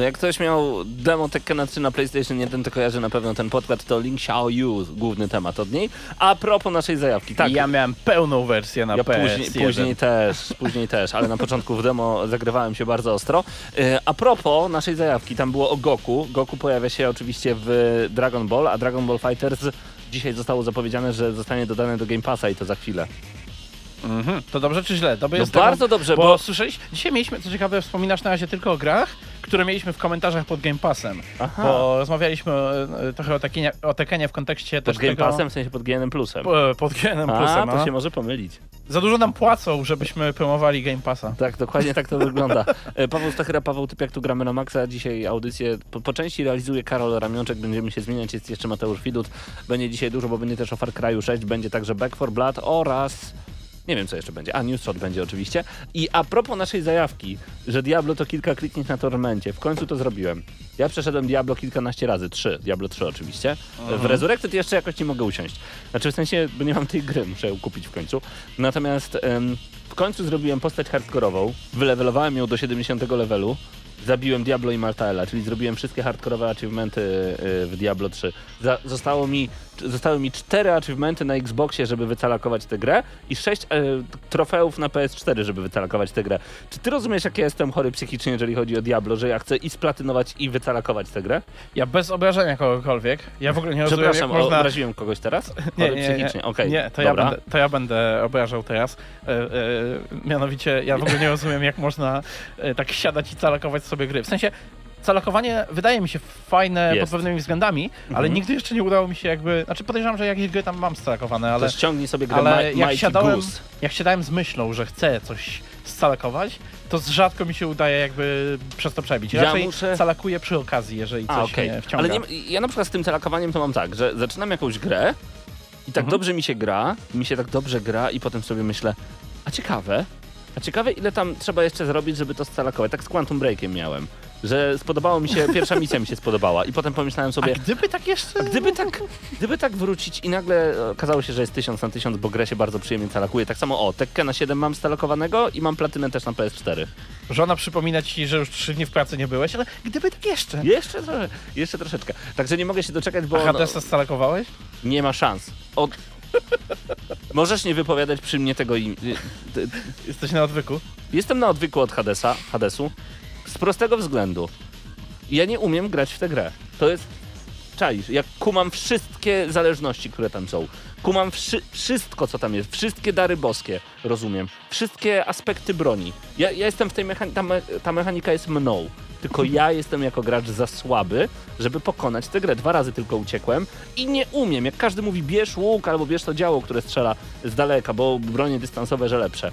No jak ktoś miał demo Tekkena 3 na PlayStation 1, to kojarzy na pewno ten podkład, to Link Xiaoyu, główny temat od niej. A propos naszej zajawki, tak. Ja miałem pełną wersję na Ja PS1. później, później też, później też, ale na początku w demo zagrywałem się bardzo ostro. Yy, A propos naszej zajawki, tam było o Goku. Goku pojawia się oczywiście w Dragon Ball, a Dragon Ball Fighters dzisiaj zostało zapowiedziane, że zostanie dodane do Game Passa i to za chwilę. Mhm. To dobrze czy źle? Dobry No jest bardzo dobrze, bo... bo- słyszeliście, dzisiaj mieliśmy, co ciekawe, wspominasz na razie tylko o grach, które mieliśmy w komentarzach pod Game Passem. Aha. Bo rozmawialiśmy e, trochę o, Tekkenie, o Tekkenie w kontekście Pod też Game tego... Passem, w sensie pod GN Plusem. Po- Pod GN A, Plusem, to a? się może pomylić. Za dużo nam płacą, żebyśmy promowali Game Passa. Tak, dokładnie tak to wygląda. E, Paweł Stachyra, Paweł Typiak, tu gramy na maksa. Dzisiaj audycję po, po części realizuje Karol Ramionczek, będziemy się zmieniać, jest jeszcze Mateusz Widut. Będzie dzisiaj dużo, bo będzie też o Far Cry'u 6, będzie także Back for Blood oraz... Nie wiem, co jeszcze będzie. A, News Shot będzie oczywiście. I a propos naszej zajawki, że Diablo to kilka kliknięć na tormencie, w końcu to zrobiłem. Ja przeszedłem Diablo kilkanaście razy, trzy, Diablo 3 oczywiście. W Resurrected jeszcze jakoś nie mogę usiąść. Znaczy w sensie, bo nie mam tej gry, muszę ją kupić w końcu. Natomiast em, w końcu zrobiłem postać hardkorową, wylewelowałem ją do 70 levelu, zabiłem Diablo i Maltaela, czyli zrobiłem wszystkie hardkorowe achievementy y, w Diablo 3. Za, zostało mi, zostały mi cztery achievementy na Xboxie, żeby wycalakować tę grę i sześć e, trofeów na PS4, żeby wycalakować tę grę. Czy ty rozumiesz, jak ja jestem chory psychicznie, jeżeli chodzi o Diablo, że ja chcę i splatynować i wycalakować tę grę? Ja bez obrażenia kogokolwiek, ja w ogóle nie rozumiem, Przepraszam, można... obraziłem kogoś teraz? Chory psychicznie, okej, nie to, ja dobra. będę, to ja będę obrażał teraz. E, e, mianowicie, ja w ogóle nie rozumiem, jak można e, tak siadać i calakować sobie gry. W sensie, calakowanie wydaje mi się fajne Jest. pod pewnymi względami, ale Mhm. nigdy jeszcze nie udało mi się jakby... Znaczy podejrzewam, że jakieś gry tam mam scalakowane, ale To ściągnij sobie grę ale Mi- jak Mighty siadałem- Goose. jak siadałem z myślą, że chcę coś scalakować, to rzadko mi się udaje jakby przez to przebić. Ja Raczej muszę- calakuję przy okazji, jeżeli coś A, okej. mnie wciąga. Ale nie, ja na przykład z tym calakowaniem to mam tak, że zaczynam jakąś grę i tak Mhm. dobrze mi się gra, mi się tak dobrze gra i potem sobie myślę, a ciekawe, a ciekawe ile tam trzeba jeszcze zrobić, żeby to scalakować. Tak z Quantum Breakiem miałem, że spodobało mi się, pierwsza misja mi się spodobała i potem pomyślałem sobie, A gdyby tak jeszcze... gdyby tak, gdyby tak wrócić i nagle okazało się, że jest 1000 na 1000, bo grę się bardzo przyjemnie calakuje. Tak samo o, Tekken na 7 mam stalakowanego i mam platynę też na PS4. Żona przypomina ci, że już trzy dni w pracy nie byłeś, ale gdyby tak jeszcze. Jeszcze trochę, jeszcze troszeczkę. Także nie mogę się doczekać, bo... A Hadesa scalakowałeś? Nie ma szans. Od... Możesz nie wypowiadać przy mnie tego im... Jesteś na odwyku? Jestem na odwyku od Hadesa, Hadesu z prostego względu. Ja nie umiem grać w tę grę. To jest... Czaisz, jak kumam wszystkie zależności, które tam są. Kumam wszy... wszystko, co tam jest. Wszystkie dary boskie, rozumiem. Wszystkie aspekty broni. Ja, ja jestem w tej mechanice... Ta, me... ta mechanika jest mną. Tylko ja jestem jako gracz za słaby, żeby pokonać tę grę. Dwa razy tylko uciekłem i nie umiem. Jak każdy mówi, bierz łuk albo bierz to działo, które strzela z daleka, bo bronie dystansowe, że lepsze.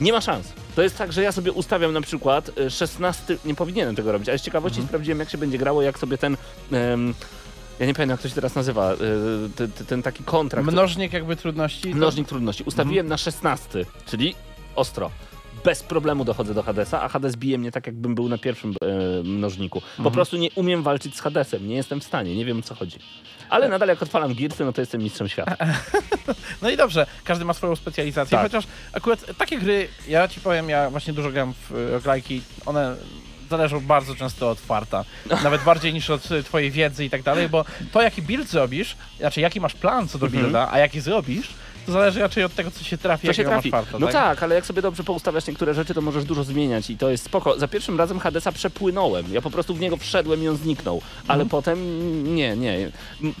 Nie ma szans. To jest tak, że ja sobie ustawiam na przykład y, 16. Nie powinienem tego robić, ale z ciekawości sprawdziłem, jak się będzie grało, jak sobie ten. em, ja nie pamiętam, jak to się teraz nazywa. y, te- te- ten taki kontrakt. Mnożnik jakby trudności? to- Mnożnik trudności. Ustawiłem na 16, czyli ostro. Bez problemu dochodzę do Hadesa, a Hades bije mnie tak, jakbym był na pierwszym e, mnożniku. Po prostu nie umiem walczyć z Hadesem, nie jestem w stanie, nie wiem o co chodzi. Ale nadal jak odpalam Gearsy, no to jestem mistrzem świata. No i dobrze, każdy ma swoją specjalizację, Tak. chociaż akurat takie gry, ja ci powiem, ja właśnie dużo gram w roguelike'i, one zależą bardzo często od farta, nawet bardziej niż od twojej wiedzy i tak dalej, bo to jaki build zrobisz, znaczy jaki masz plan co do Mhm. builda, a jaki zrobisz, To zależy raczej od tego, co się trafi, Co się trafi. farta, no tak? tak? ale jak sobie dobrze poustawiasz niektóre rzeczy, to możesz dużo zmieniać i to jest spoko. Za pierwszym razem Hadesa przepłynąłem. Ja po prostu w niego wszedłem i on zniknął. Ale Mhm. potem nie, nie.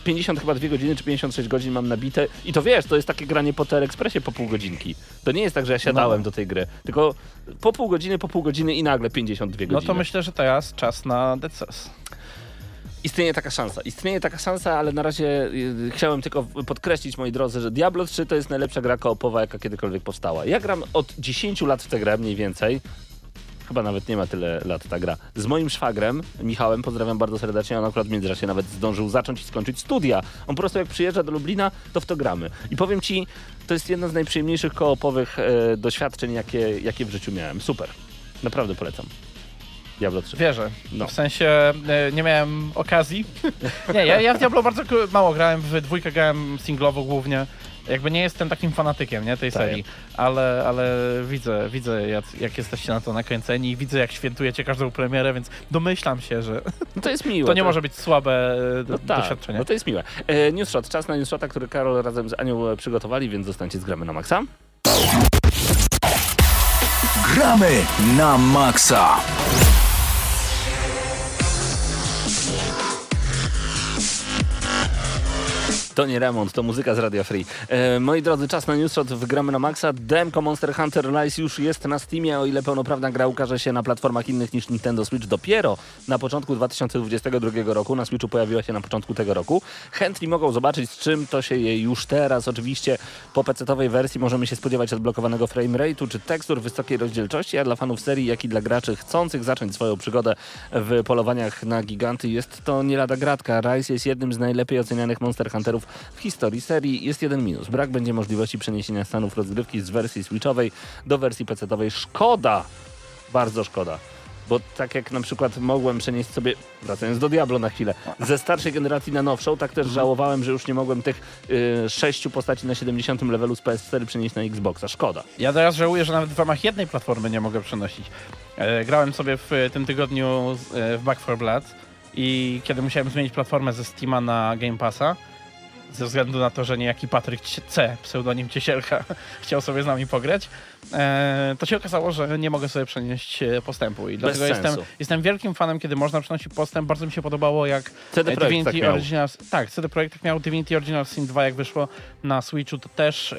50 chyba 2 godziny czy 56 godzin mam nabite i to wiesz, to jest takie granie po Expressie po pół godzinki. To nie jest tak, że ja siadałem No. do tej gry, tylko po pół godziny, po pół godziny i nagle 52 No godziny. to myślę, że teraz czas na Dead Cells. Istnieje taka szansa. Istnieje taka szansa, ale na razie y, chciałem tylko podkreślić, moi drodzy, że Diablo 3 to jest najlepsza gra koopowa, jaka kiedykolwiek powstała. Ja gram od 10 lat w tę grę mniej więcej. Chyba nawet nie ma tyle lat ta gra. Z moim szwagrem, Michałem, pozdrawiam bardzo serdecznie, on akurat w międzyczasie nawet zdążył zacząć i skończyć studia. On po prostu jak przyjeżdża do Lublina, to w to gramy. I powiem ci, to jest jedno z najprzyjemniejszych koopowych e, doświadczeń, jakie, jakie w życiu miałem. Super. Naprawdę polecam. Diablo 3. Wierzę. No. W sensie e, nie miałem okazji. nie, ja, ja w Diablo bardzo mało grałem, w dwójkę grałem singlowo głównie. Jakby nie jestem takim fanatykiem nie, tej Tak. serii, ale, ale widzę, widzę jak, jak jesteście na to nakręceni i widzę jak świętujecie każdą premierę, więc domyślam się, że No to jest miłe. to nie może być słabe e, No do, tak, doświadczenie. no to jest miłe. E, newsshot, czas na newsshota, który Karol razem z Anią e, przygotowali, więc zostańcie z gramy na maksa. Gramy na maksa! To nie remont, to muzyka z Radio Free. E, moi drodzy, czas na newsshot w gramy na maksa. Demko Monster Hunter Rise już jest na Steamie, o ile pełnoprawna gra ukaże się na platformach innych niż Nintendo Switch dopiero na początku 2022 roku. Na Switchu pojawiła się na początku tego roku. Chętni mogą zobaczyć, z czym to się je już teraz. Oczywiście po PC-owej wersji możemy się spodziewać odblokowanego frame rate'u czy tekstur wysokiej rozdzielczości, a dla fanów serii, jak i dla graczy chcących zacząć swoją przygodę w polowaniach na giganty jest to nie lada gratka. Rise jest jednym z najlepiej ocenianych Monster Hunterów w historii serii. Jest jeden minus. Brak będzie możliwości przeniesienia stanów rozgrywki z wersji Switchowej do wersji PC-owej. Szkoda! Bardzo szkoda. Bo tak jak na przykład mogłem przenieść sobie, wracając do Diablo na chwilę, ze starszej generacji na nowszą, tak też żałowałem, że już nie mogłem tych y, sześciu postaci na 70 levelu z PS4 przenieść na Xboxa. Szkoda. Ja teraz żałuję, że nawet w ramach jednej platformy nie mogę przenosić. E, grałem sobie w e, tym tygodniu e, w Back 4 Blood i kiedy musiałem zmienić platformę ze Steama na Game Passa, ze względu na to, że niejaki Patryk C, pseudonim Ciesielka, chciał sobie z nami pograć, e, to się okazało, że nie mogę sobie przenieść e, postępu. I dlatego jestem, jestem wielkim fanem, kiedy można przenosić postęp. Bardzo mi się podobało, jak CD e, Projekt Divinity tak miał. Original... Tak, CD Projekt tak miał. Divinity Original Sin 2, jak wyszło na Switchu, to też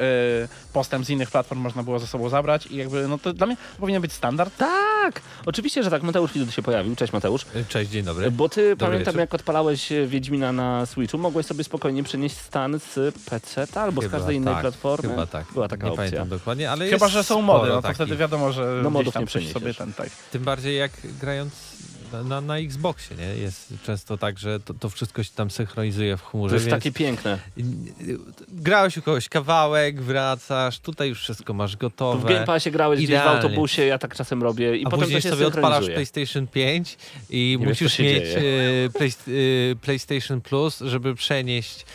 postęp z innych platform można było ze sobą zabrać i jakby, no to dla mnie powinien być standard. Tak! Oczywiście, że tak. Mateusz Widut się pojawił. Cześć Mateusz. Cześć, dzień dobry. Bo ty, Dobry pamiętam, wieczór. jak odpalałeś e, Wiedźmina na Switchu, mogłeś sobie spokojnie przenieść stan z PC albo z Chyba każdej innej tak, platformy. Chyba tak. Była taka nie opcja. pamiętam dokładnie, ale Chyba, jest że są mody, no to takich. wtedy wiadomo, że No, modów nie coś przeniesiesz. sobie ten, tak. Tym bardziej jak grając na, na, Xboxie, nie? Jest często tak, że to, to wszystko się tam synchronizuje w chmurze, To jest takie piękne. grałeś u kogoś kawałek, wracasz, tutaj już wszystko masz Tu w gotowe. Game Passie grałeś gdzieś w Idealnie. autobusie, ja tak czasem robię i a potem to później się sobie odpalasz. PlayStation 5 i Nie wiesz, musisz się mieć e, play, e, PlayStation Plus, żeby przenieść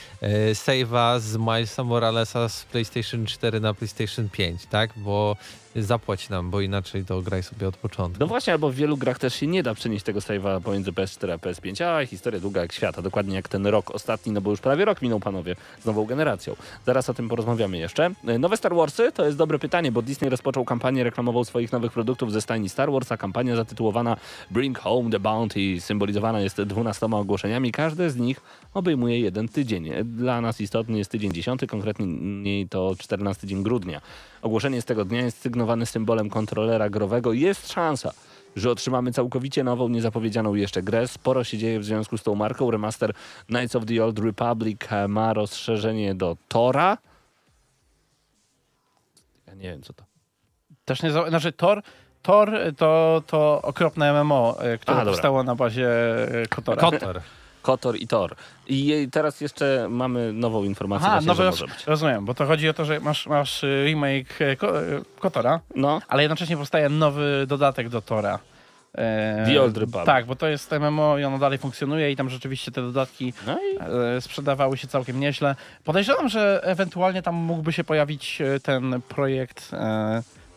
save'a z Milesa Moralesa z PlayStation 4 na PlayStation 5, tak? Bo zapłać nam, bo inaczej to graj sobie od początku. No właśnie, albo w wielu grach też się nie da przenieść tego save'a pomiędzy PS4 a PS5. A, historia długa jak świata, dokładnie jak ten rok ostatni, no bo już prawie rok minął, panowie, z nową generacją. Zaraz o tym porozmawiamy jeszcze. E, Nowe Star Warsy to jest dobre pytanie, bo Disney rozpoczął kampanię reklamową swoich nowych produktów ze stajni Star Wars, a kampania zatytułowana Bring Home the Bounty symbolizowana jest 12 ogłoszeniami. Każde z nich obejmuje jeden tydzień. Dla nas istotny jest tydzień 10, konkretnie to 14 dzień grudnia. Ogłoszenie z tego dnia jest sygnowane symbolem kontrolera growego. Jest szansa, że otrzymamy całkowicie nową, niezapowiedzianą jeszcze grę. Sporo się dzieje w związku z tą marką. Remaster Knights of the Old Republic ma rozszerzenie do Tora. Ja nie wiem, co to. Też nie, znaczy Tor, Tor to, to okropne MMO, e, które A, powstało na bazie e, Kotora. Kotor. Kotor i Tor. I teraz jeszcze mamy nową informację, Aha, nowy może być. rozumiem, bo to chodzi o to, że masz, masz e, remake e, e, Kotora, No, ale jednocześnie powstaje nowy dodatek do Tora. E, The Old Republic. Tak, bo to jest MMO i ono dalej funkcjonuje i tam rzeczywiście te dodatki no i sprzedawały się całkiem nieźle. Podejrzewam, że ewentualnie tam mógłby się pojawić ten projekt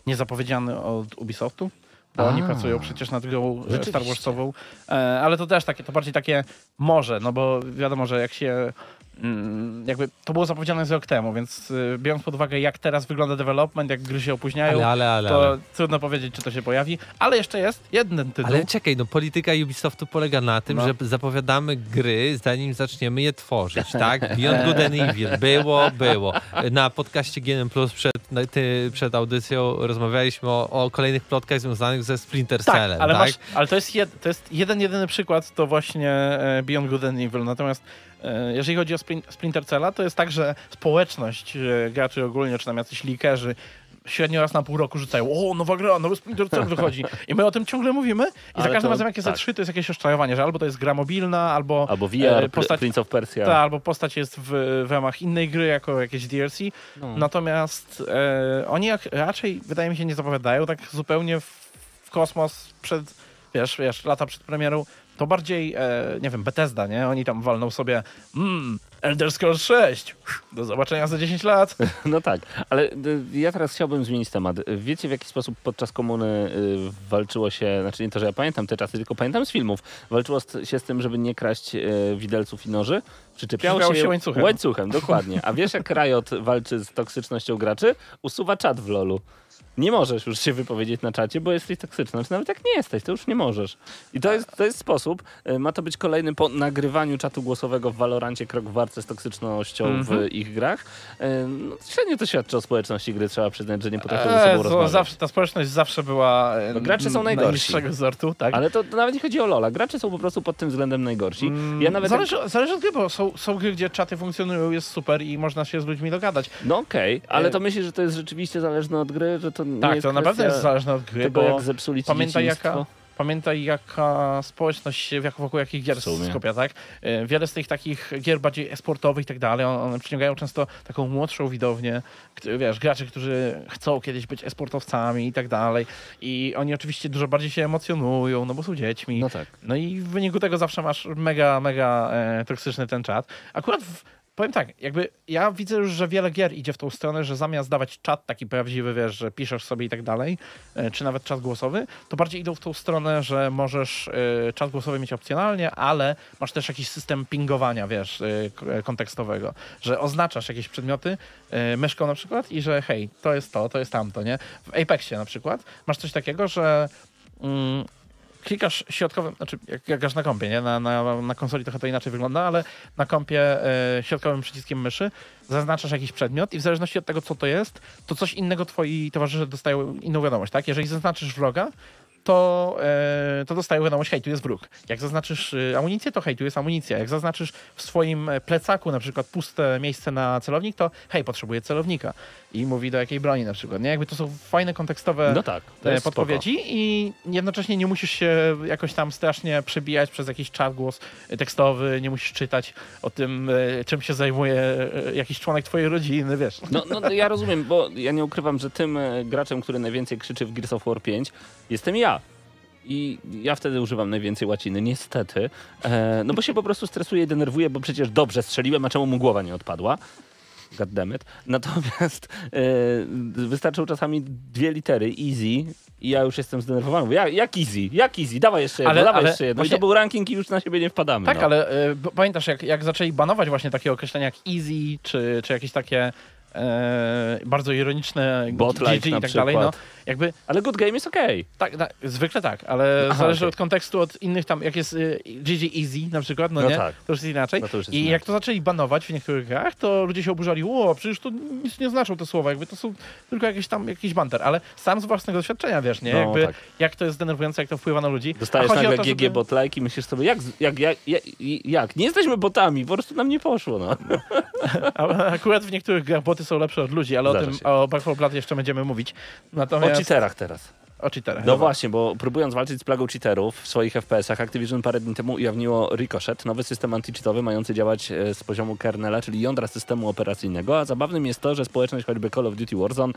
niezapowiedziany od Ubisoftu. Bo oni A. pracują przecież nad grą e. Star Warsową. E, ale to też takie, to bardziej takie może, no bo wiadomo, że jak się jakby to było zapowiedziane z rok temu, więc y, biorąc pod uwagę jak teraz wygląda development, jak gry się opóźniają, Ale, ale, ale. to trudno powiedzieć, czy to się pojawi. Ale jeszcze jest jeden tytuł. Ale czekaj, no polityka Ubisoftu polega na tym, No. że zapowiadamy gry, zanim zaczniemy je tworzyć, tak? Beyond Good and Evil było, było. Na podcaście GNM Plus przed, ty, przed audycją rozmawialiśmy o, o kolejnych plotkach związanych ze Splinter tak, Cellem, ale, tak? masz, ale to, jest jed, to jest jeden, jedyny przykład, to właśnie e, Beyond Good and Evil. Natomiast jeżeli chodzi o Splin- Splinter Cella, to jest tak, że społeczność e, graczy ogólnie, czy tam jacyś leakerzy, średnio raz na pół roku rzucają, o, nowa gra, nowy Splinter Cell wychodzi. I my o tym ciągle mówimy i Ale za każdym to- razem jak jest tak. E3, to jest jakieś rozczarowanie, że albo to jest gra mobilna, albo, Albo VR, e, postać... postać, Prince of Persia. ta, albo postać jest w, w ramach innej gry, jako jakieś DLC. No. Natomiast e, oni jak raczej, wydaje mi się, nie zapowiadają tak zupełnie w, w kosmos przed, wiesz, wiesz, lata przed premierą. To bardziej, e, nie wiem, Bethesda, nie? Oni tam walną sobie, mmm, Elder Scrolls 6, do zobaczenia za 10 lat. No tak, ale y, ja teraz chciałbym zmienić temat. Wiecie w jaki sposób podczas komuny y, walczyło się, znaczy nie to, że ja pamiętam te czasy, tylko pamiętam z filmów, walczyło się z tym, żeby nie kraść y, widelców i noży? Przyczepiało się, się łańcuchem. Łańcuchem, dokładnie. A wiesz jak Riot walczy z toksycznością graczy? Usuwa czat w lolu. Nie możesz już się wypowiedzieć na czacie, bo jesteś toksyczny. Znaczy nawet jak nie jesteś, to już nie możesz. I to jest, to jest sposób. y, Ma to być kolejny po nagrywaniu czatu głosowego w Valorancie krok w walce z toksycznością Mhm. w ich grach. Y, No, średnio to świadczy o społeczności gry, trzeba przyznać, że nie potrafią ze E, sobą rozmawiać. zawsze, ta społeczność zawsze była e, No, gracze są najgorsi. najniższego sortu, tak? Ale to, to nawet nie chodzi o Lola. Gracze są po prostu pod tym względem najgorsi. Mm, Ja nawet zależy, zależy od gry, bo są, są gry, gdzie czaty funkcjonują, jest super i można się z ludźmi dogadać. No okej, ale E, to myślisz, że to jest rzeczywiście zależne od gry, że to nie Tak, jest to naprawdę jest zależne od gry, tego, bo jak zepsuli pamiętaj jaka, pamiętaj jaka społeczność się wokół jakich gier sumie. skupia, tak? E, Wiele z tych takich gier bardziej esportowych i tak dalej, one- przyciągają często taką młodszą widownię, wiesz, graczy, którzy chcą kiedyś być esportowcami i tak dalej i oni oczywiście dużo bardziej się emocjonują, no bo są dziećmi. No tak. No i w wyniku tego zawsze masz mega, mega e, toksyczny ten czat. Akurat w, powiem tak, jakby ja widzę już, że wiele gier idzie w tą stronę, że zamiast dawać czat taki prawdziwy, wiesz, że piszesz sobie i tak dalej, e, czy nawet czat głosowy, to bardziej idą w tą stronę, że możesz e, czat głosowy mieć opcjonalnie, ale masz też jakiś system pingowania, wiesz, e, kontekstowego, że oznaczasz jakieś przedmioty myszką na przykład i że hej, to jest to, to jest tamto, nie? W Apexie na przykład masz coś takiego, że mm, klikasz środkowym, znaczy jak, jak grasz na kompie, nie? Na, na, na konsoli trochę to inaczej wygląda, ale na kompie e, środkowym przyciskiem myszy zaznaczasz jakiś przedmiot i w zależności od tego, co to jest, to coś innego twoi towarzysze dostają inną wiadomość, tak? Jeżeli zaznaczysz wroga, to, e, to dostają wiadomość, hej, tu jest wróg. Jak zaznaczysz e, amunicję, to hej, tu jest amunicja. Jak zaznaczysz w swoim plecaku na przykład puste miejsce na celownik, to hej, potrzebuję celownika. I mówi do jakiej broni na przykład, nie? Jakby to są fajne kontekstowe No tak, e, podpowiedzi i jednocześnie nie musisz się jakoś tam strasznie przebijać przez jakiś czat głos tekstowy, nie musisz czytać o tym, e, czym się zajmuje jakiś członek twojej rodziny, wiesz. No, no no ja rozumiem, bo ja nie ukrywam, że tym graczem, który najwięcej krzyczy w Gears of War 5 jestem ja. I ja wtedy używam najwięcej łaciny, niestety. E, no bo się po prostu stresuję i denerwuję, bo przecież dobrze strzeliłem, a czemu mu głowa nie odpadła? Goddammit. Natomiast e, wystarczą czasami dwie litery, easy, i ja już jestem zdenerwowany. Mówię, Jak, jak easy? Jak easy? Dawaj jeszcze jedno, Ale- dawaj ale jeszcze jedno. I właśnie- to był ranking i już na siebie nie wpadamy. Tak, no. ale e, pamiętasz, jak, jak zaczęli banować właśnie takie określenia jak easy, czy, czy jakieś takie e, bardzo ironiczne GG i tak dalej, no jakby Ale good game jest okej. tak, tak, zwykle tak, ale Aha, zależy okej. od kontekstu, od innych tam, jak jest y, GG Easy na przykład, no, No nie? tak. To już jest inaczej. No już jest I inaczej. jak to zaczęli banować w niektórych grach, to ludzie się oburzali, o, przecież to nic nie znaczą te słowa, jakby to są tylko jakieś tam, jakiś banter, ale sam z własnego doświadczenia, wiesz, nie? No, jakby, tak. jak to jest denerwujące, jak to wpływa na ludzi. Dostajesz nagle to, GG żeby- botlike i myślisz sobie, jak, jak, jak, jak, jak? Nie jesteśmy botami, po prostu nam nie poszło. No. A, akurat w niektórych grach boty są lepsze od ludzi, ale o Zdarza tym, się. o Back 4 Blood jeszcze będziemy mówić. O Natomiast... cheaterach teraz. O cheaterach. No dobra. właśnie, bo próbując walczyć z plagą cheaterów w swoich FPS-ach, Activision parę dni temu ujawniło Ricochet, nowy system anti-cheatowy mający działać e, z poziomu kernela, czyli jądra systemu operacyjnego, a zabawnym jest to, że społeczność choćby Call of Duty Warzone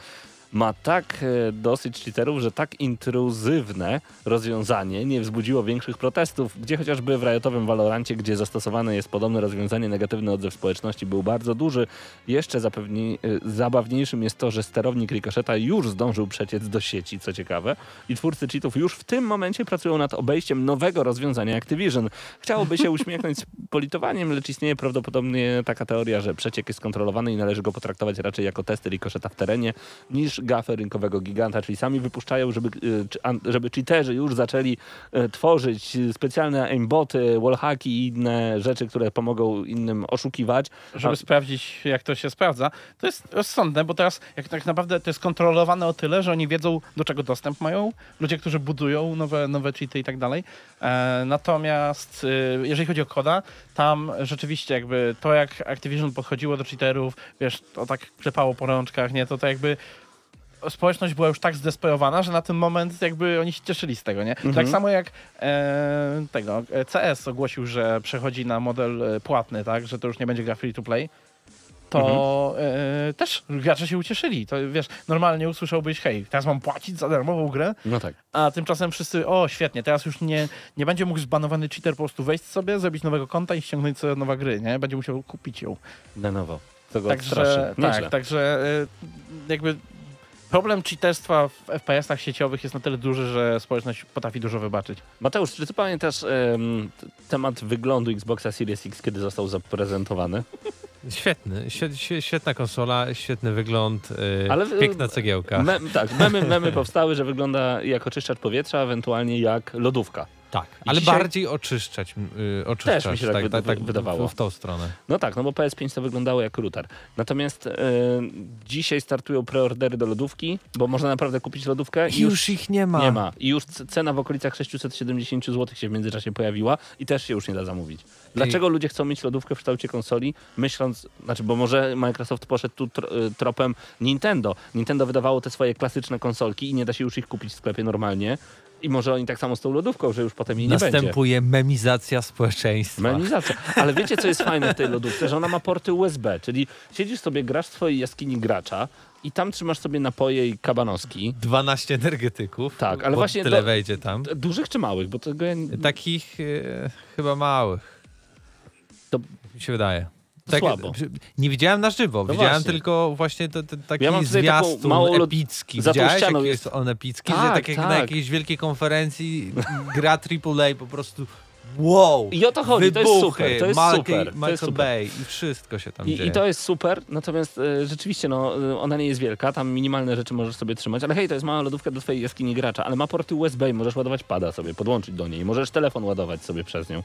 ma tak e, dosyć cheaterów, że tak intruzywne rozwiązanie nie wzbudziło większych protestów, gdzie chociażby w Riotowym Valorancie, gdzie zastosowane jest podobne rozwiązanie, negatywny odzew społeczności był bardzo duży. Jeszcze zapewni, e, zabawniejszym jest to, że sterownik Ricocheta już zdążył przeciec do sieci, co ciekawe, i twórcy cheatów już w tym momencie pracują nad obejściem nowego rozwiązania Activision. Chciałoby się uśmiechnąć z politowaniem, lecz istnieje prawdopodobnie taka teoria, że przeciek jest kontrolowany i należy go potraktować raczej jako testy Ricocheta w terenie, niż gafę rynkowego giganta, czyli sami wypuszczają, żeby, y, żeby cheaterzy już zaczęli e, tworzyć specjalne aimboty, wallhacki i inne rzeczy, które pomogą innym oszukiwać. żeby A- sprawdzić, jak to się sprawdza. To jest rozsądne, bo teraz jak tak naprawdę to jest kontrolowane o tyle, że oni wiedzą, do czego dostęp mają, ludzie, którzy budują nowe, nowe cheaty i tak dalej. E, natomiast e, jeżeli chodzi o koda, tam rzeczywiście jakby to, jak Activision podchodziło do cheaterów, wiesz, to tak klepało po rączkach, nie, to to jakby społeczność była już tak zdesperowana, że na ten moment jakby oni się cieszyli z tego, nie? Mhm. Tak samo jak e, tego, e, CS ogłosił, że przechodzi na model e, płatny, tak? Że to już nie będzie gra free to play. To Mhm. e, też gracze się ucieszyli. To wiesz, normalnie usłyszałbyś, hej, teraz mam płacić za darmową grę, No tak. a tymczasem wszyscy, o świetnie, teraz już nie, nie będzie mógł zbanowany cheater po prostu wejść sobie, zrobić nowego konta i ściągnąć sobie nowe gry, nie? Będzie musiał kupić ją. Na nowo. To go Także. Nieźle. tak, także y, jakby problem cheaterstwa w FPS-ach sieciowych jest na tyle duży, że społeczność potrafi dużo wybaczyć. Mateusz, czy ty pamiętasz t- temat wyglądu Xboxa Series X, kiedy został zaprezentowany? Świetny, świe- świe- świetna konsola, świetny wygląd, yy, Ale w- piękna cegiełka. Mem, tak, memy, memy powstały, że wygląda jak oczyszczacz powietrza, ewentualnie jak lodówka. Tak, I ale dzisiaj- bardziej oczyszczać, yy, oczyszczać Też mi się tak wyda- wydawało. W, tą stronę. No tak, no bo PS5 to wyglądało jak router. Natomiast e, dzisiaj startują preordery do lodówki, bo można naprawdę kupić lodówkę i już ich nie ma. nie ma. I już cena w okolicach 670 zł się w międzyczasie pojawiła i też się już nie da zamówić. Dlaczego ludzie chcą mieć lodówkę w kształcie konsoli, myśląc, znaczy, bo może Microsoft poszedł tu y, tropem Nintendo. Nintendo wydawało te swoje klasyczne konsolki i nie da się już ich kupić w sklepie normalnie. I może oni tak samo z tą lodówką, że już potem jej nie będzie. Następuje memizacja społeczeństwa. Menizacja. Ale wiecie, co jest fajne w tej lodówce? Że ona ma porty USB, czyli siedzisz sobie, grasz w swojej jaskini gracza i tam trzymasz sobie napoje i kabanoski. 12 energetyków. Tak, ale właśnie tyle do- wejdzie tam. Dużych czy małych? Bo tego ja... Takich e, chyba małych. To- mi się wydaje. Słabo. Nie widziałem na żywo, No widziałem właśnie. tylko właśnie to, to, taki Ja mam zwiastun małą lod- epicki. za Widziałeś, jaki jest- on epicki, Tak, że tak jak na tak. jakiejś wielkiej konferencji gra AAA po prostu wow. I o to chodzi, to jest wybuchy, super, to jest Malki- super, to Michael jest super. Bay i wszystko się tam I, dzieje. I to jest super, natomiast e, rzeczywiście no, e, ona nie jest wielka, tam minimalne rzeczy możesz sobie trzymać, ale hej, to jest mała lodówka do twojej jaskini gracza, ale ma porty USB możesz ładować pada sobie, podłączyć do niej, możesz telefon ładować sobie przez nią.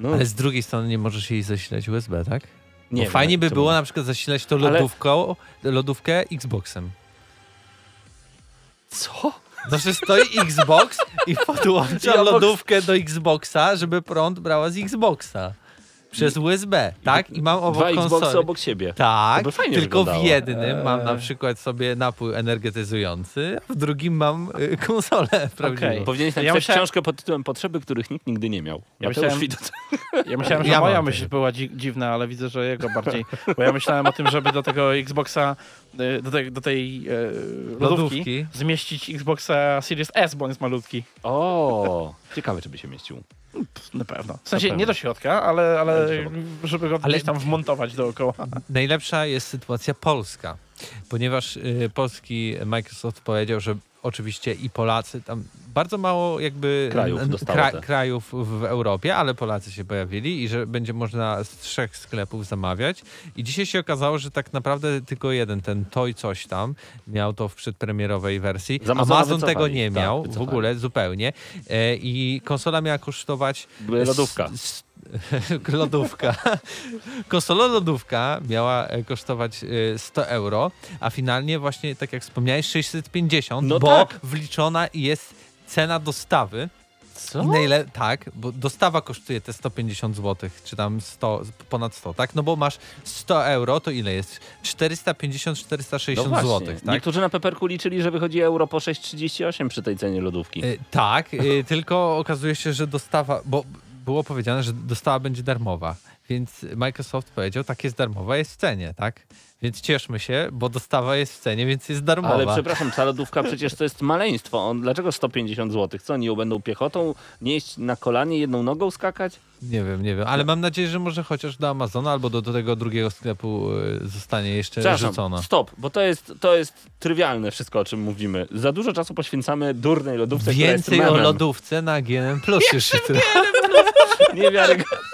No, Ale z drugiej strony nie możesz jej zasilać USB, tak? Nie Bo wiem, fajnie by było na przykład zasilać to Ale- lodówką, lodówkę Xboxem. Co? Znaczy stoi Xbox i podłącza obok- lodówkę do Xboxa, żeby prąd brała z Xboxa. Przez USB, tak? I mam obok Dwa Xboxy konsoli. obok siebie. Tak, To by fajnie tylko w wyglądało. jednym mam na przykład sobie napój energetyzujący, a w drugim mam y, konsolę prawdziwą. Okej. Powinieneś Ja napisać myślałem- książkę pod tytułem Potrzeby, których nikt nigdy nie miał. Ja Mateusz myślałem-. Ja myślałem, że Ja moja myśl była dzi dziwna, ale widzę, że jego bardziej. Bo ja myślałem o tym, żeby do tego Xboxa, do tej, do tej e, lodówki, Lodówki. zmieścić Xboxa Series S, bo on jest malutki. O, ciekawe, czy by się mieścił. Na pewno. W sensie pewno. nie do środka, ale, ale Ale żeby go Ale- gdzieś tam wmontować dookoła. Najlepsza jest sytuacja polska, ponieważ y, polski Microsoft powiedział, że oczywiście i Polacy, tam bardzo mało jakby Krajów te. krajów w Europie, ale Polacy się pojawili i że będzie można z trzech sklepów zamawiać. I dzisiaj się okazało, że tak naprawdę tylko jeden, ten Toy coś tam, miał to w przedpremierowej wersji. Z Amazona Amazon tego nie Tak, miał w wycofali. ogóle zupełnie. E, I konsola miała kosztować Lodówka. lodówka. Konsola lodówka miała e, kosztować e, 100 euro, a finalnie właśnie, tak jak wspomniałeś, 650, No bo tak. wliczona jest cena dostawy. Co? I najle- tak, bo dostawa kosztuje te 150 zł, czy tam 100, ponad 100, tak? No bo masz 100 euro, to ile jest? 450-460 No zł, tak? Niektórzy na Peperku liczyli, że wychodzi euro po 6,38 przy tej cenie lodówki. Y, tak, y, tylko okazuje się, że dostawa, bo było powiedziane, że dostawa będzie darmowa. Więc Microsoft powiedział, tak jest darmowa, jest w cenie, tak? Więc cieszmy się, bo dostawa jest w cenie, więc jest darmowa. Ale przepraszam, ta lodówka przecież to jest maleństwo. On, dlaczego 150 zł? Co, oni ją będą piechotą nieść na kolanie, jedną nogą skakać? Nie wiem, nie wiem, ale mam nadzieję, że może chociaż do Amazona albo do, do tego drugiego sklepu y, zostanie jeszcze rzucona. stop, bo to jest, to jest trywialne wszystko, o czym mówimy. Za dużo czasu poświęcamy durnej lodówce, Więcej o lodówce na GNM Plus tyle. Niewiarygodne.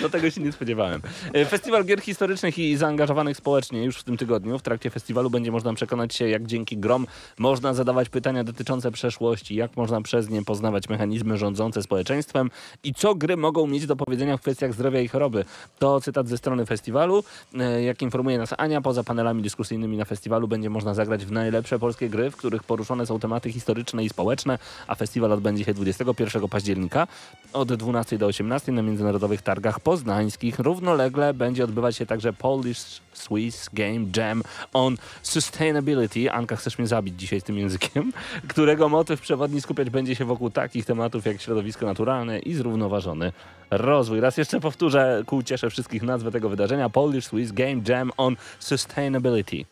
Do tego się nie spodziewałem. E, Festiwal Gier Historycznych i zaangażowanych społecznie już w tym tygodniu. W trakcie festiwalu będzie można przekonać się, jak dzięki grom można zadawać pytania dotyczące przeszłości, jak można przez nie poznawać mechanizmy rządzące społeczeństwem i co gry mogą mieć do powiedzenia w kwestiach zdrowia i choroby. To cytat ze strony festiwalu. E, Jak informuje nas Ania, poza panelami dyskusyjnymi na festiwalu będzie można zagrać w najlepsze polskie gry, w których poruszone są tematy historyczne i społeczne, a festiwal odbędzie się 21 października od 12 do 18 na międzynarodowych targach poznańskich. Równolegle będzie odbywać się także Polish Swiss Game Jam on Sustainability. Anka, chcesz mnie zabić dzisiaj z tym językiem? Którego motyw przewodni skupiać będzie się wokół takich tematów jak środowisko naturalne i zrównoważony rozwój. Raz jeszcze powtórzę ku cieszę wszystkich nazwę tego wydarzenia. Polish Swiss Game Jam on Sustainability.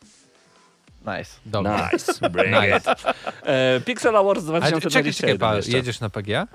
Nice. Dobra. Nice, bring Nice. it. E, Pixel Awards Ale czekaj, 2021 czekaj, jedziesz na PGA?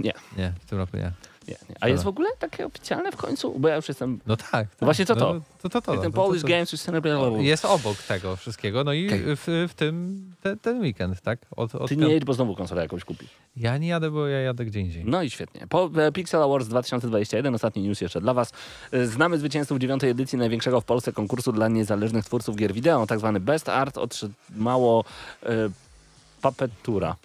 Nie. Nie, w tym roku nie. Nie, nie. A jest w ogóle takie oficjalne w końcu? Bo ja już jestem... No tak. tak. właśnie co to? No, to, to, to, ten no, to, Polish to, Games Sustainability. Jest obok tego wszystkiego, no i w, w tym te, ten weekend, tak? Od, od Ty nie jedź, bo znowu konsolę jakąś kupisz. Ja nie jadę, bo ja jadę gdzie indziej. No i świetnie. Po e, Pixel Awards 2021, ostatni news jeszcze dla Was. E, Znamy zwycięzców dziewiątej edycji największego w Polsce konkursu dla niezależnych twórców gier wideo, tak zwany Best Art. Otrzymało e, Papetura.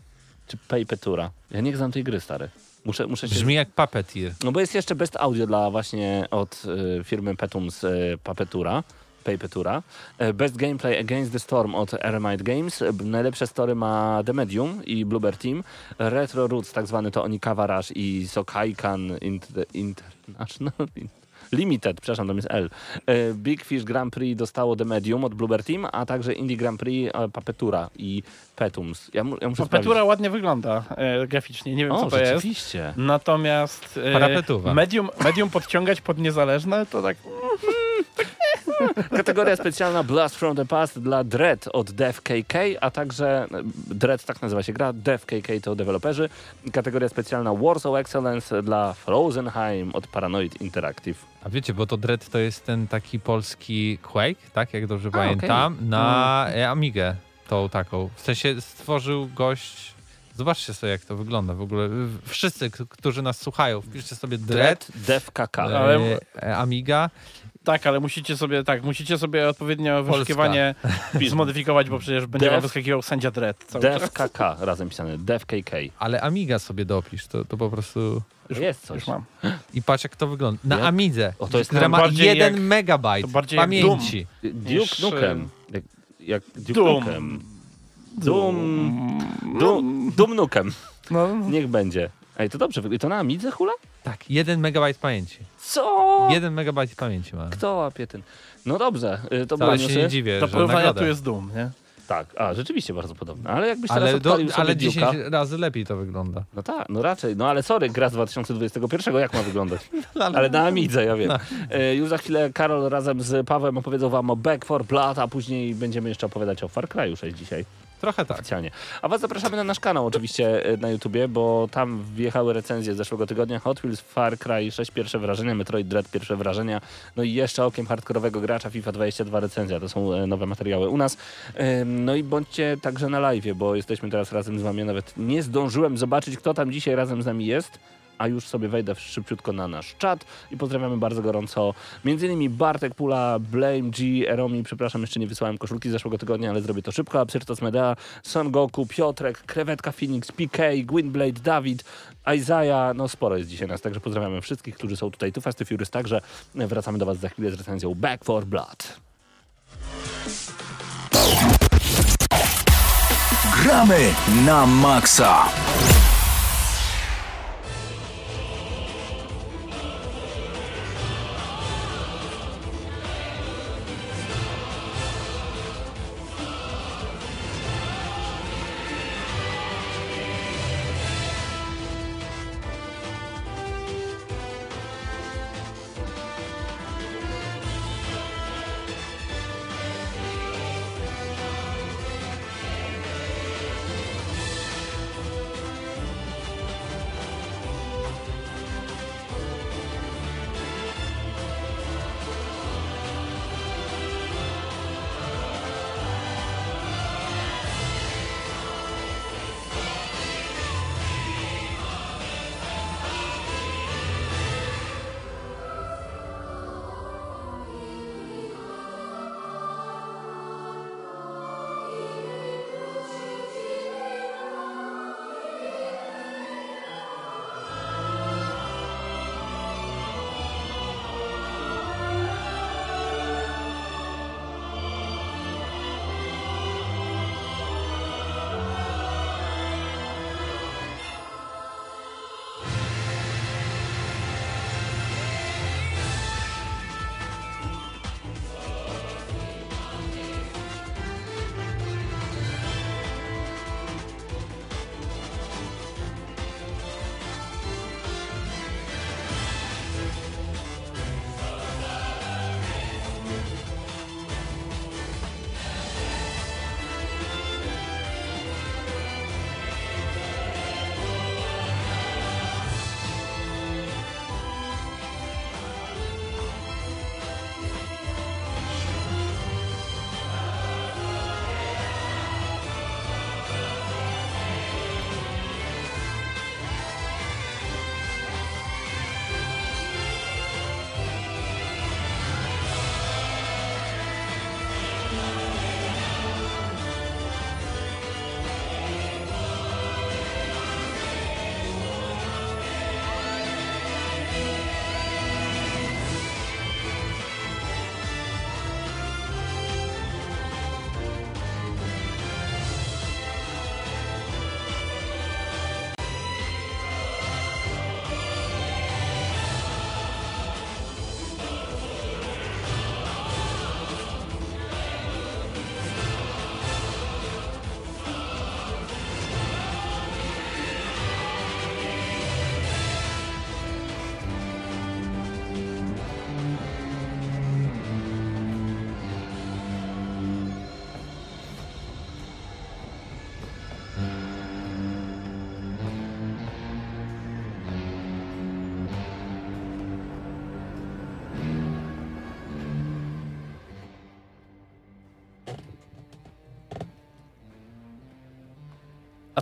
Czy Papetura. Ja nie znam tej gry, stary. Muszę, muszę się... Brzmi jak puppeteer. No bo jest jeszcze Best Audio dla właśnie od e, firmy Petum z e, Papetura. Papetura. E, Best Gameplay Against the Storm od Eremite Games. Najlepsze story ma The Medium i Bluebird Team. Retro Roots, tak zwany to Onikawa Rush i Sokaikan Inter- International Limited, przepraszam, tam jest L. E, Big Fish Grand Prix dostało The Medium od Bluebird Team, a także Indie Grand Prix e, Papetura i Petums. Ja, mu, ja muszę Papetura sprawdzić. ładnie wygląda e, graficznie, nie wiem O, co to jest. rzeczywiście. Natomiast e, Parapetuwa. medium, medium podciągać pod niezależne, to tak Kategoria specjalna Blast from the Past dla Dread od DevKK, a także e, Dread, tak nazywa się gra, DevKK to deweloperzy. Kategoria specjalna Warsaw Excellence dla Frozenheim od Paranoid Interactive. A wiecie, bo to Dread to jest ten taki polski Quake, tak? Jak dobrze A, pamiętam, na e, Amigę tą taką. W sensie stworzył gość... Zobaczcie sobie, jak to wygląda w ogóle. Wszyscy, którzy nas słuchają, wpiszcie sobie Dread, Dread DevKK. e, e, Amiga. Tak, ale musicie sobie tak, musicie sobie odpowiednio wyszukiwanie zmodyfikować, bo przecież będzie wam wyskakiwał sędzia czas. DevKK razem pisane. DevKK. Ale Amiga sobie dopisz, to, to po prostu... Jest coś. Już mam. I patrz, jak to wygląda. Na Jak? Amidze, O, to jest która ma bardziej 1 jak- megabajt to bardziej jak pamięci. Duke Nukem. Jak, jak Duke Doom. Nukem. Doom. Doom. Doom Nukem. No, Niech będzie. Ej, to dobrze. wygląda. To na Amidze hula? Tak, 1 megabajt pamięci. Co? 1 megabajt pamięci ma. Kto łapie ten? No dobrze, y, to Wcale się nie dziwię, do że porównania tu jest Doom, nie? Tak, a rzeczywiście bardzo podobne. Ale jakbyś teraz Ale, do, odpalił sobie ale Duke'a- 10 razy lepiej to wygląda. No tak, no raczej. No ale sorry, gra z 2021, jak ma wyglądać? Ale na Amidze, ja wiem. E, już za chwilę Karol razem z Pawłem opowiedzą wam o Back 4 Blood, a później będziemy jeszcze opowiadać o Far Cry 6 dzisiaj. Trochę tak. Oficjalnie. A was zapraszamy na nasz kanał oczywiście e, na YouTubie, bo tam wjechały recenzje z zeszłego tygodnia. Hot Wheels, Far Cry 6 pierwsze wrażenia, Metroid Dread pierwsze wrażenia, no i jeszcze okiem hardkorowego gracza FIFA 22 recenzja. To są e, nowe materiały u nas. No i bądźcie także na live, bo jesteśmy teraz razem z wami. Nawet nie zdążyłem zobaczyć, kto tam dzisiaj razem z nami jest. A już sobie wejdę szybciutko na nasz czat i pozdrawiamy bardzo gorąco m.in. Bartek Pula, Blame G, Eromi, przepraszam, jeszcze nie wysłałem koszulki z zeszłego tygodnia, ale zrobię to szybko, Absyrtos Medea, Son Goku, Piotrek, Krewetka Phoenix, PK, Gwynblade, Dawid, Isaiah, no sporo jest dzisiaj nas, także pozdrawiamy wszystkich, którzy są tutaj, tu Fast Furious także, wracamy do was za chwilę z recenzją Back for Blood. Gramy na maksa.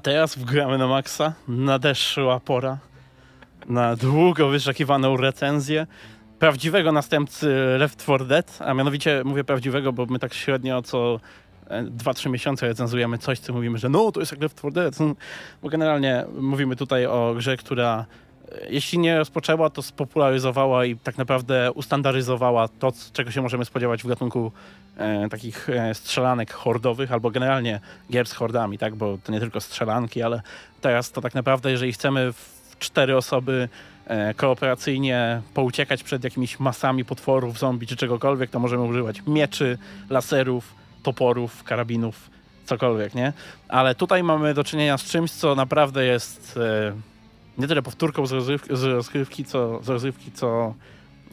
Teraz wgramy na maksa. Nadeszła pora na długo wyczekiwaną recenzję prawdziwego następcy Left 4 Dead, a mianowicie mówię prawdziwego, bo my tak średnio co 2-3 miesiące recenzujemy coś, co mówimy, że no to jest jak Left 4 Dead, bo generalnie mówimy tutaj o grze, która e, jeśli nie rozpoczęła, to spopularyzowała i tak naprawdę ustandaryzowała to, czego się możemy spodziewać w gatunku e, takich e, strzelanek hordowych, albo generalnie gier z hordami, tak, bo to nie tylko strzelanki, ale teraz to tak naprawdę, jeżeli chcemy w cztery osoby e, kooperacyjnie pouciekać przed jakimiś masami potworów, zombie czy czegokolwiek, to możemy używać mieczy, laserów, toporów, karabinów, cokolwiek, nie? Ale tutaj mamy do czynienia z czymś, co naprawdę jest e, nie tyle powtórką z rozrywki, z rozrywki co, z rozrywki, co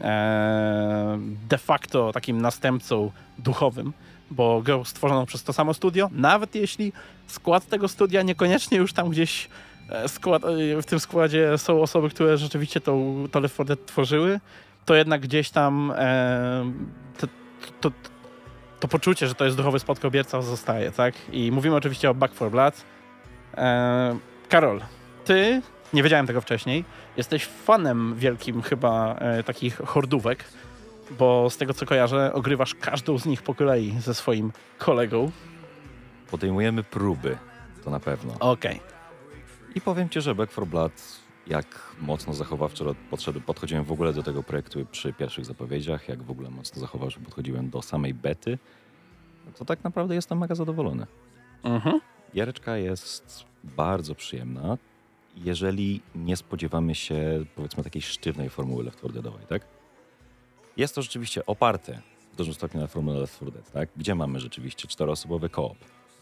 e, de facto takim następcą duchowym, bo grą stworzoną przez to samo studio, nawet jeśli skład tego studia niekoniecznie już tam gdzieś e, skład, e, w tym składzie są osoby, które rzeczywiście tą, to Left 4 Dead tworzyły, to jednak gdzieś tam e, to, to, to poczucie, że to jest duchowy spadkobierca zostaje, tak? I mówimy oczywiście o Back 4 Blood. E, Karol, ty, nie wiedziałem tego wcześniej, jesteś fanem wielkim chyba e, takich hordówek, bo z tego co kojarzę, ogrywasz każdą z nich po kolei ze swoim kolegą. Podejmujemy próby, to na pewno. Okej. I powiem ci, że Back 4 Blood, jak mocno zachowawczo podszedł, podchodziłem w ogóle do tego projektu przy pierwszych zapowiedziach, jak w ogóle mocno zachowawczo podchodziłem do samej bety, to tak naprawdę jestem mega zadowolony. Mhm. Giereczka jest bardzo przyjemna, jeżeli nie spodziewamy się, powiedzmy, takiej sztywnej formuły Left 4 Deadowej, tak? Jest to rzeczywiście oparte w dużym stopniu na formule Left 4 Dead, tak? Gdzie mamy rzeczywiście czteroosobowy koop,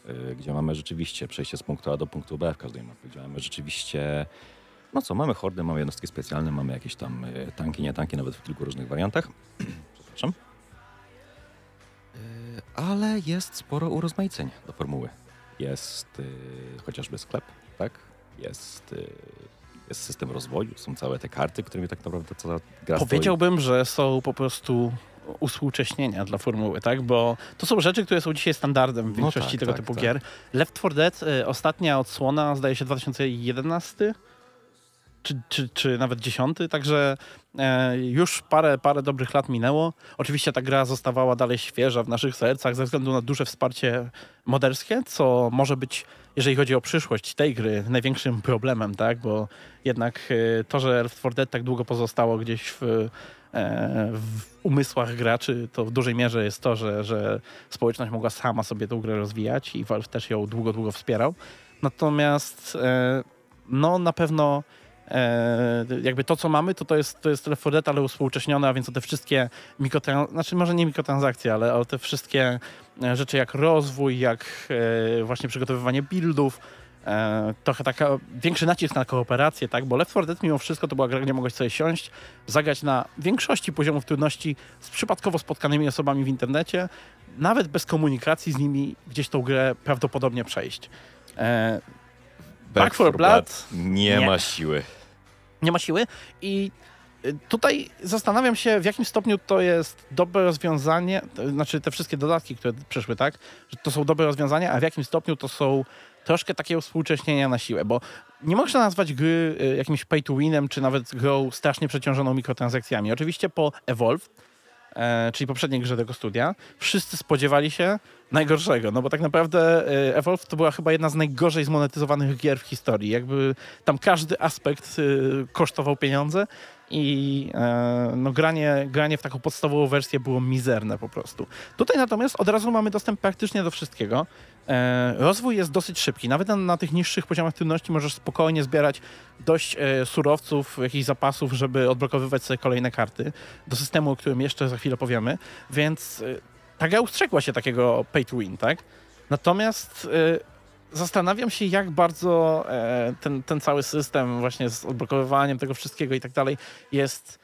yy, gdzie mamy rzeczywiście przejście z punktu A do punktu B w każdej mapie, gdzie mamy rzeczywiście, no co, mamy hordy, mamy jednostki specjalne, mamy jakieś tam yy, tanki, nie tanki, nawet w kilku różnych wariantach. Przepraszam. Yy, ale jest sporo urozmaiceń do formuły. Jest yy, chociażby sklep, tak? Jest, yy, jest system rozwoju, są całe te karty, którymi tak naprawdę cała gra stoi. Powiedziałbym, że są po prostu uspółcześnienia dla formuły, tak? Bo to są rzeczy, które są dzisiaj standardem w No większości tak, tego tak, typu tak. gier. Left 4 Dead, y, ostatnia odsłona, zdaje się 2011, czy, czy, czy nawet 10, także e, już parę, parę dobrych lat minęło. Oczywiście ta gra zostawała dalej świeża w naszych sercach ze względu na duże wsparcie moderskie, co może być, jeżeli chodzi o przyszłość tej gry, największym problemem, tak? Bo jednak e, to, że Left 4 Dead tak długo pozostało gdzieś w, e, w umysłach graczy, to w dużej mierze jest to, że, że społeczność mogła sama sobie tę grę rozwijać i Valve też ją długo, długo wspierał. Natomiast e, no na pewno jakby to, co mamy, to to jest, to jest Left 4 Dead, ale uspółcześnione, a więc o te wszystkie mikrotransakcje, znaczy może nie mikrotransakcje, ale o te wszystkie e, rzeczy jak rozwój, jak e, właśnie przygotowywanie buildów, e, trochę taka większy nacisk na kooperację, tak? Bo Left 4 Dead mimo wszystko to była gra, gdzie mogłeś sobie siąść, zagrać na większości poziomów trudności z przypadkowo spotkanymi osobami w internecie, nawet bez komunikacji z nimi gdzieś tą grę prawdopodobnie przejść. E, Back 4 Blood nie, nie. ma siły. Nie ma siły. I y, tutaj zastanawiam się, w jakim stopniu to jest dobre rozwiązanie, to znaczy te wszystkie dodatki, które przyszły, tak, że to są dobre rozwiązania, a w jakim stopniu to są troszkę takiego współcześnienia na siłę, bo nie można nazwać gry y, jakimś pay to winem, czy nawet grą strasznie przeciążoną mikrotransakcjami. Oczywiście po Evolve, e, czyli poprzedniej grze tego studia, wszyscy spodziewali się najgorszego, no bo tak naprawdę e, Evolve to była chyba jedna z najgorzej zmonetyzowanych gier w historii. Jakby tam każdy aspekt y, kosztował pieniądze i e, no, granie, granie w taką podstawową wersję było mizerne po prostu. Tutaj natomiast od razu mamy dostęp praktycznie do wszystkiego. E, rozwój jest dosyć szybki. Nawet na, na tych niższych poziomach trudności możesz spokojnie zbierać dość e, surowców, jakichś zapasów, żeby odblokowywać sobie kolejne karty do systemu, o którym jeszcze za chwilę powiemy. Więc ta gra ustrzegła się takiego pay to win, tak? Natomiast e, zastanawiam się, jak bardzo e, ten, ten cały system właśnie z odblokowywaniem tego wszystkiego i tak dalej jest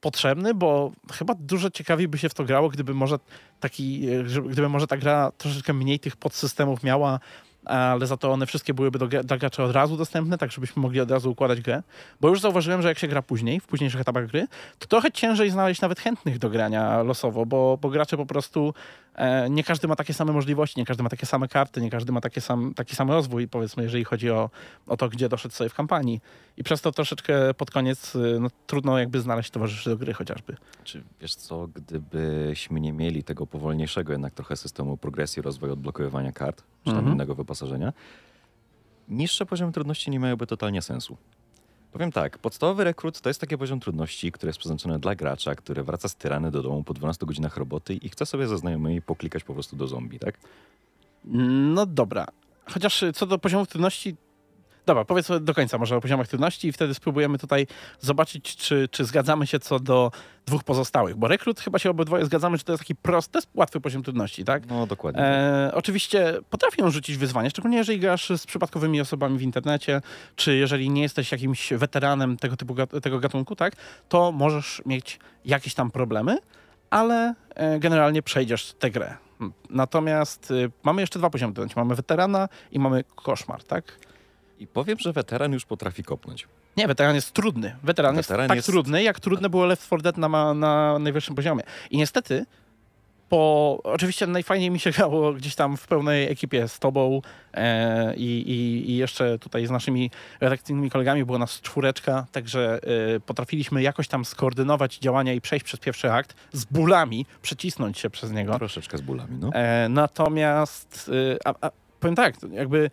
potrzebny, bo chyba dużo ciekawiej by się w to grało, gdyby może taki, e, gdyby może ta gra troszeczkę mniej tych podsystemów miała, ale za to one wszystkie byłyby dla graczy od razu dostępne, tak żebyśmy mogli od razu układać grę. Bo już zauważyłem, że jak się gra później, w późniejszych etapach gry, to trochę ciężej znaleźć nawet chętnych do grania losowo, bo, bo gracze po prostu nie każdy ma takie same możliwości, nie każdy ma takie same karty, nie każdy ma takie sam, taki sam rozwój, powiedzmy, jeżeli chodzi o, o to, gdzie doszedł sobie w kampanii. I przez to troszeczkę pod koniec y, no, trudno jakby znaleźć towarzyszy do gry chociażby. Czy wiesz co, gdybyśmy nie mieli tego powolniejszego jednak trochę systemu progresji, rozwoju, odblokowywania kart, czy tam Mhm. innego wyposażenia, niższe poziomy trudności nie miałyby totalnie sensu. Powiem tak, podstawowy rekrut to jest taki poziom trudności, który jest przeznaczony dla gracza, który wraca z tyrany do domu po 12 godzinach roboty i chce sobie ze znajomymi poklikać po prostu do zombie, tak? No dobra. Chociaż co do poziomu trudności. Dobra, powiedz do końca może o poziomach trudności i wtedy spróbujemy tutaj zobaczyć, czy, czy zgadzamy się co do dwóch pozostałych. Bo rekrut chyba się obydwoje zgadzamy, że to jest taki prosty, łatwy poziom trudności, tak? No dokładnie. E, oczywiście potrafią rzucić wyzwanie, szczególnie jeżeli grasz z przypadkowymi osobami w internecie, czy jeżeli nie jesteś jakimś weteranem tego typu tego gatunku, tak, to możesz mieć jakieś tam problemy, ale e, generalnie przejdziesz tę grę. Natomiast y, mamy jeszcze dwa poziomy trudności. Mamy weterana i mamy koszmar, tak? I powiem, że weteran już potrafi kopnąć. Nie, weteran jest trudny. Weteran, Weteran jest tak jest- trudny, jak trudne było Left 4 Dead na, na najwyższym poziomie. I niestety, po, oczywiście najfajniej mi się grało gdzieś tam w pełnej ekipie z tobą e, i, i, jeszcze tutaj z naszymi redakcyjnymi kolegami było nas czwóreczka, także e, potrafiliśmy jakoś tam skoordynować działania i przejść przez pierwszy akt z bólami, przecisnąć się przez niego. Troszeczkę z bólami, no. E, natomiast, y, a, a, powiem tak, jakby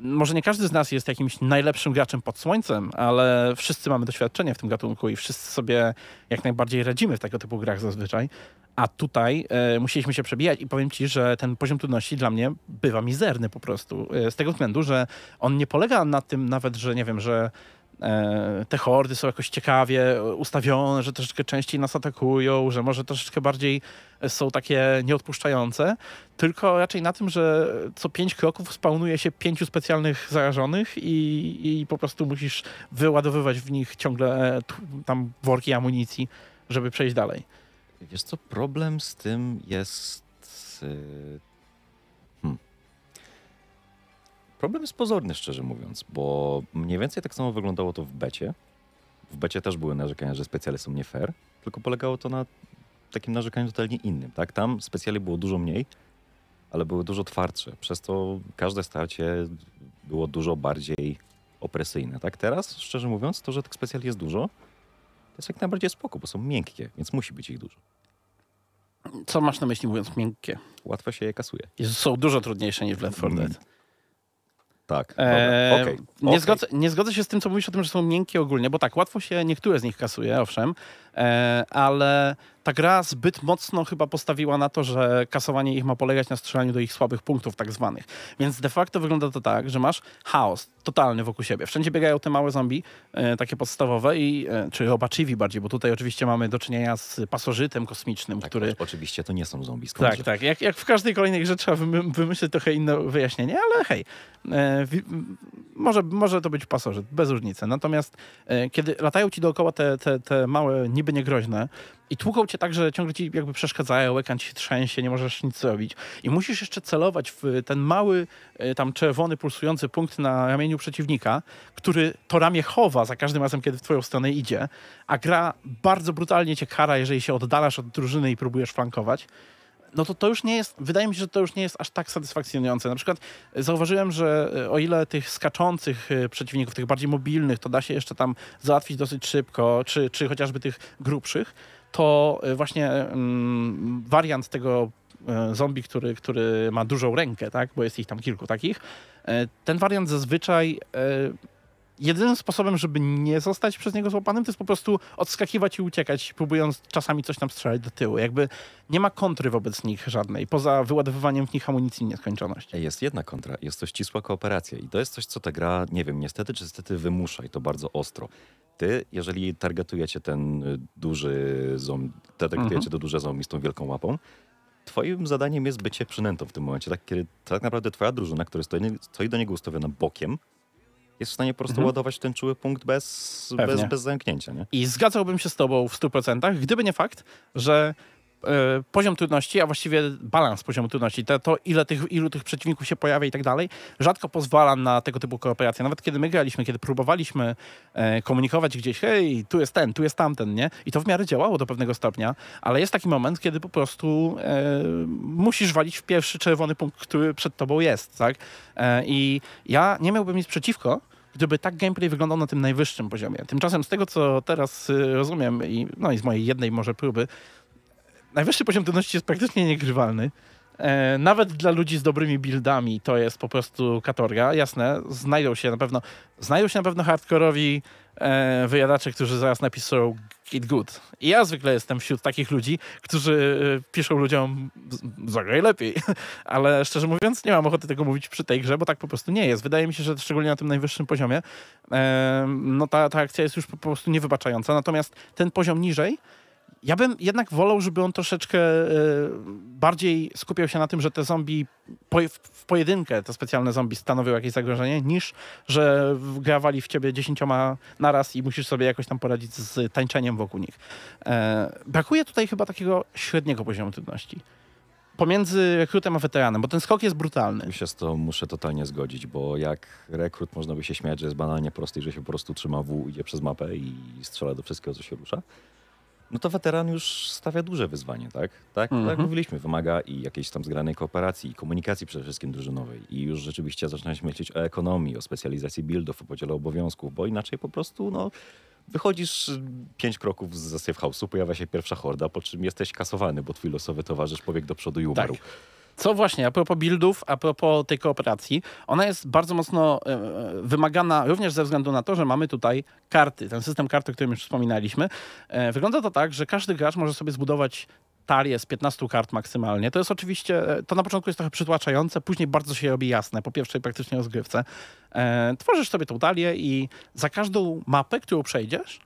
może nie każdy z nas jest jakimś najlepszym graczem pod słońcem, ale wszyscy mamy doświadczenie w tym gatunku i wszyscy sobie jak najbardziej radzimy w tego typu grach zazwyczaj. A tutaj e, musieliśmy się przebijać i powiem ci, że ten poziom trudności dla mnie bywa mizerny po prostu. E, z tego względu, że on nie polega na tym nawet, że nie wiem, że te hordy są jakoś ciekawie ustawione, że troszeczkę częściej nas atakują, że może troszeczkę bardziej są takie nieodpuszczające, tylko raczej na tym, że co pięć kroków spawnuje się pięciu specjalnych zarażonych i, i po prostu musisz wyładowywać w nich ciągle e, tam worki amunicji, żeby przejść dalej. Wiesz co, problem z tym jest... Problem jest pozorny, szczerze mówiąc, bo mniej więcej tak samo wyglądało to w becie. W becie też były narzekania, że specjale są nie fair, tylko polegało to na takim narzekaniu totalnie innym, tak? Tam specjali było dużo mniej, ale były dużo twardsze. Przez to każde starcie było dużo bardziej opresyjne, tak? Teraz, szczerze mówiąc, to, że tych specjali jest dużo, to jest jak najbardziej spoko, bo są miękkie, więc musi być ich dużo. Co masz na myśli mówiąc miękkie? Łatwo się je kasuje. Jezu, Są dużo trudniejsze niż w Left 4 Dead. Tak, Eee, okej. nie, okej. zgodzę, nie zgodzę się z tym, co mówisz o tym, że są miękkie ogólnie, bo tak, łatwo się niektóre z nich kasuje, owszem, ale ta gra zbyt mocno chyba postawiła na to, że kasowanie ich ma polegać na strzelaniu do ich słabych punktów tak zwanych. Więc de facto wygląda to tak, że masz chaos totalny wokół siebie. Wszędzie biegają te małe zombie, e, takie podstawowe, i, e, czy robaczywi bardziej, bo tutaj oczywiście mamy do czynienia z pasożytem kosmicznym, Tak, który... Oczywiście to nie są zombie. Tak, skądże? tak. Jak, jak w każdej kolejnej grze trzeba wymy- wymyślić trochę inne wyjaśnienie, ale hej, e, może, może to być pasożyt, bez różnicy. Natomiast e, kiedy latają ci dookoła te, te, te małe, niby niegroźne i tłuką cię tak, że ciągle ci jakby przeszkadzają, ekran ci się trzęsie, nie możesz nic zrobić. I musisz jeszcze celować w ten mały, e, tam czerwony, pulsujący punkt na ramieniu przeciwnika, który to ramię chowa za każdym razem, kiedy w twoją stronę idzie, a gra bardzo brutalnie cię kara, jeżeli się oddalasz od drużyny i próbujesz flankować no to to już nie jest, wydaje mi się, że to już nie jest aż tak satysfakcjonujące. Na przykład e, zauważyłem, że e, o ile tych skaczących e, przeciwników, tych bardziej mobilnych, to da się jeszcze tam załatwić dosyć szybko, czy, czy chociażby tych grubszych, to właśnie mm, wariant tego zombie, który, który ma dużą rękę, tak, bo jest ich tam kilku takich, ten wariant zazwyczaj jedynym sposobem, żeby nie zostać przez niego złapanym, to jest po prostu odskakiwać i uciekać, próbując czasami coś tam strzelać do tyłu. Jakby nie ma kontry wobec nich żadnej, poza wyładowywaniem w nich amunicji nieskończoność. Jest jedna kontra, jest to ścisła kooperacja i to jest coś, co ta gra, nie wiem, niestety czy niestety wymusza i to bardzo ostro. Ty, jeżeli targetujecie ten y, duży zombie, targetujecie Mhm. to duże zombie z tą wielką łapą, twoim zadaniem jest bycie przynętą w tym momencie, tak, kiedy tak naprawdę twoja drużyna, która stoi, stoi do niego ustawiona bokiem, jest w stanie po prostu Mhm. ładować ten czuły punkt bez, Pewnie. bez, bez zamknięcia, nie? I zgadzałbym się z tobą w 100%, gdyby nie fakt, że e, poziom trudności, a właściwie balans poziomu trudności, to, to ile tych, ilu tych przeciwników się pojawia i tak dalej, rzadko pozwala na tego typu kooperacje. Nawet kiedy my graliśmy, kiedy próbowaliśmy e, komunikować gdzieś, hej, tu jest ten, tu jest tamten, nie? I to w miarę działało do pewnego stopnia, ale jest taki moment, kiedy po prostu e, musisz walić w pierwszy czerwony punkt, który przed tobą jest, tak? E, I ja nie miałbym nic przeciwko, gdyby tak gameplay wyglądał na tym najwyższym poziomie. Tymczasem z tego, co teraz y, rozumiem, i, no i z mojej jednej może próby, najwyższy poziom trudności jest praktycznie niegrywalny. E, nawet dla ludzi z dobrymi buildami to jest po prostu katorga. Jasne, znajdą się na pewno, znajdą się na pewno hardkorowi e, wyjadacze, którzy zaraz napiszą Git Good. I ja zwykle jestem wśród takich ludzi, którzy e, piszą ludziom "Z- zagraj lepiej. Ale szczerze mówiąc, nie mam ochoty tego mówić przy tej grze, bo tak po prostu nie jest. Wydaje mi się, że szczególnie na tym najwyższym poziomie, e, no ta, ta akcja jest już po prostu niewybaczająca. Natomiast ten poziom niżej, ja bym jednak wolał, żeby on troszeczkę e, bardziej skupiał się na tym, że te zombie w pojedynkę, te specjalne zombie stanowią jakieś zagrożenie, niż że grawali w ciebie dziesięcioma naraz i musisz sobie jakoś tam poradzić z tańczeniem wokół nich. E, brakuje tutaj chyba takiego średniego poziomu trudności. Pomiędzy rekrutem a weteranem, bo ten skok jest brutalny. Tu się z to muszę totalnie zgodzić, bo jak rekrut można by się śmiać, że jest banalnie prosty, i że się po prostu trzyma W, idzie przez mapę i strzela do wszystkiego, co się rusza. No to weteran już stawia duże wyzwanie, tak? Tak, tak jak mówiliśmy, wymaga i jakiejś tam zgranej kooperacji, i komunikacji przede wszystkim drużynowej. I już rzeczywiście zaczynać myśleć o ekonomii, o specjalizacji buildów, o podziale obowiązków, bo inaczej po prostu, no, wychodzisz y, pięć kroków z safe house'u, pojawia się pierwsza horda, po czym jesteś kasowany, bo twój losowy towarzysz pobiegł do przodu i umarł. Tak. Co właśnie, a propos buildów, a propos tej kooperacji, ona jest bardzo mocno e, e, wymagana również ze względu na to, że mamy tutaj karty, ten system kart, o którym już wspominaliśmy. E, wygląda to tak, że każdy gracz może sobie zbudować talię z 15 kart maksymalnie. To jest oczywiście, to na początku jest trochę przytłaczające, później bardzo się robi jasne, po pierwszej praktycznie rozgrywce. E, tworzysz sobie tą talię i za każdą mapę, którą przejdziesz,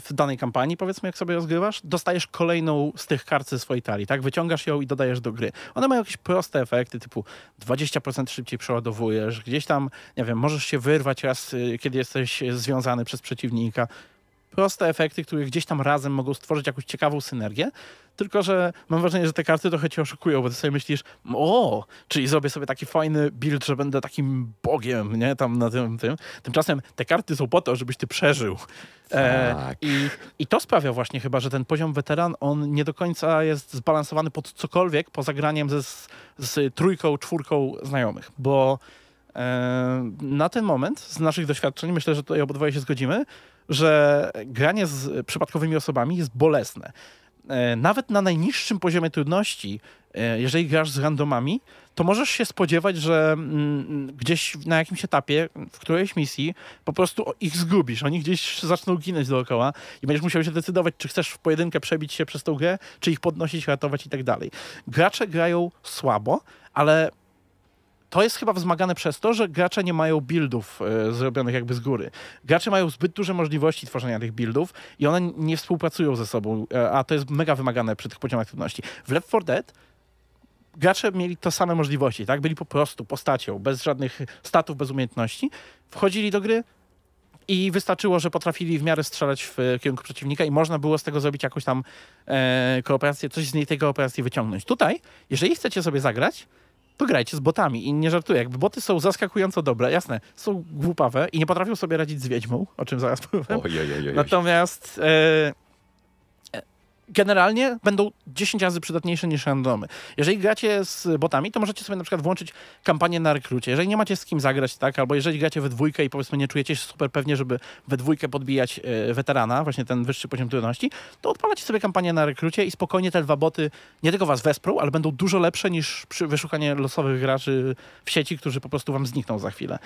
w danej kampanii, powiedzmy, jak sobie rozgrywasz, dostajesz kolejną z tych kart ze swojej talii, tak? Wyciągasz ją i dodajesz do gry. One mają jakieś proste efekty, typu 20% szybciej przeładowujesz, gdzieś tam, nie wiem, możesz się wyrwać raz, y, kiedy jesteś związany przez przeciwnika. Proste efekty, które gdzieś tam razem mogą stworzyć jakąś ciekawą synergię, tylko że mam wrażenie, że te karty trochę cię oszukują, bo ty sobie myślisz, o, czyli zrobię sobie taki fajny build, że będę takim bogiem, nie, tam na tym, tym. Tymczasem te karty są po to, żebyś ty przeżył. E, Tak. i, I to sprawia właśnie chyba, że ten poziom weteran, on nie do końca jest zbalansowany pod cokolwiek poza graniem ze, z, trójką, czwórką znajomych, bo e, na ten moment z naszych doświadczeń, myślę, że tutaj obydwoje się zgodzimy, że granie z przypadkowymi osobami jest bolesne. E, Nawet na najniższym poziomie trudności, e, jeżeli grasz z randomami, to możesz się spodziewać, że mm, gdzieś na jakimś etapie, w którejś misji, po prostu ich zgubisz. Oni gdzieś zaczną ginąć dookoła i będziesz musiał się decydować, czy chcesz w pojedynkę przebić się przez tą grę, czy ich podnosić, ratować i tak dalej. Gracze grają słabo, ale to jest chyba wzmagane przez to, że gracze nie mają buildów e, zrobionych jakby z góry. Gracze mają zbyt duże możliwości tworzenia tych buildów i one nie współpracują ze sobą, e, a to jest mega wymagane przy tych poziomach trudności. W Left 4 Dead gracze mieli to same możliwości, tak? Byli po prostu postacią, bez żadnych statów, bez umiejętności. Wchodzili do gry i wystarczyło, że potrafili w miarę strzelać w e, kierunku przeciwnika i można było z tego zrobić jakąś tam e, kooperację, coś z niej tej kooperacji wyciągnąć. Tutaj, jeżeli chcecie sobie zagrać, to grajcie z botami i nie żartuję. Jakby boty są zaskakująco dobre, jasne, są głupawe i nie potrafią sobie radzić z wiedźmą, o czym zaraz powiem. Oj, oj, oj, oj. Natomiast e, generalnie będą 10 razy przydatniejsze niż randomy. Jeżeli gracie z botami, to możecie sobie na przykład włączyć kampanię na rekrucie. Jeżeli nie macie z kim zagrać, tak, albo jeżeli gracie we dwójkę i powiedzmy nie czujecie się super pewnie, żeby we dwójkę podbijać e, weterana, właśnie ten wyższy poziom trudności, to odpalacie sobie kampanię na rekrucie i spokojnie te dwa boty nie tylko was wesprą, ale będą dużo lepsze niż wyszukanie losowych graczy w sieci, którzy po prostu wam znikną za chwilę.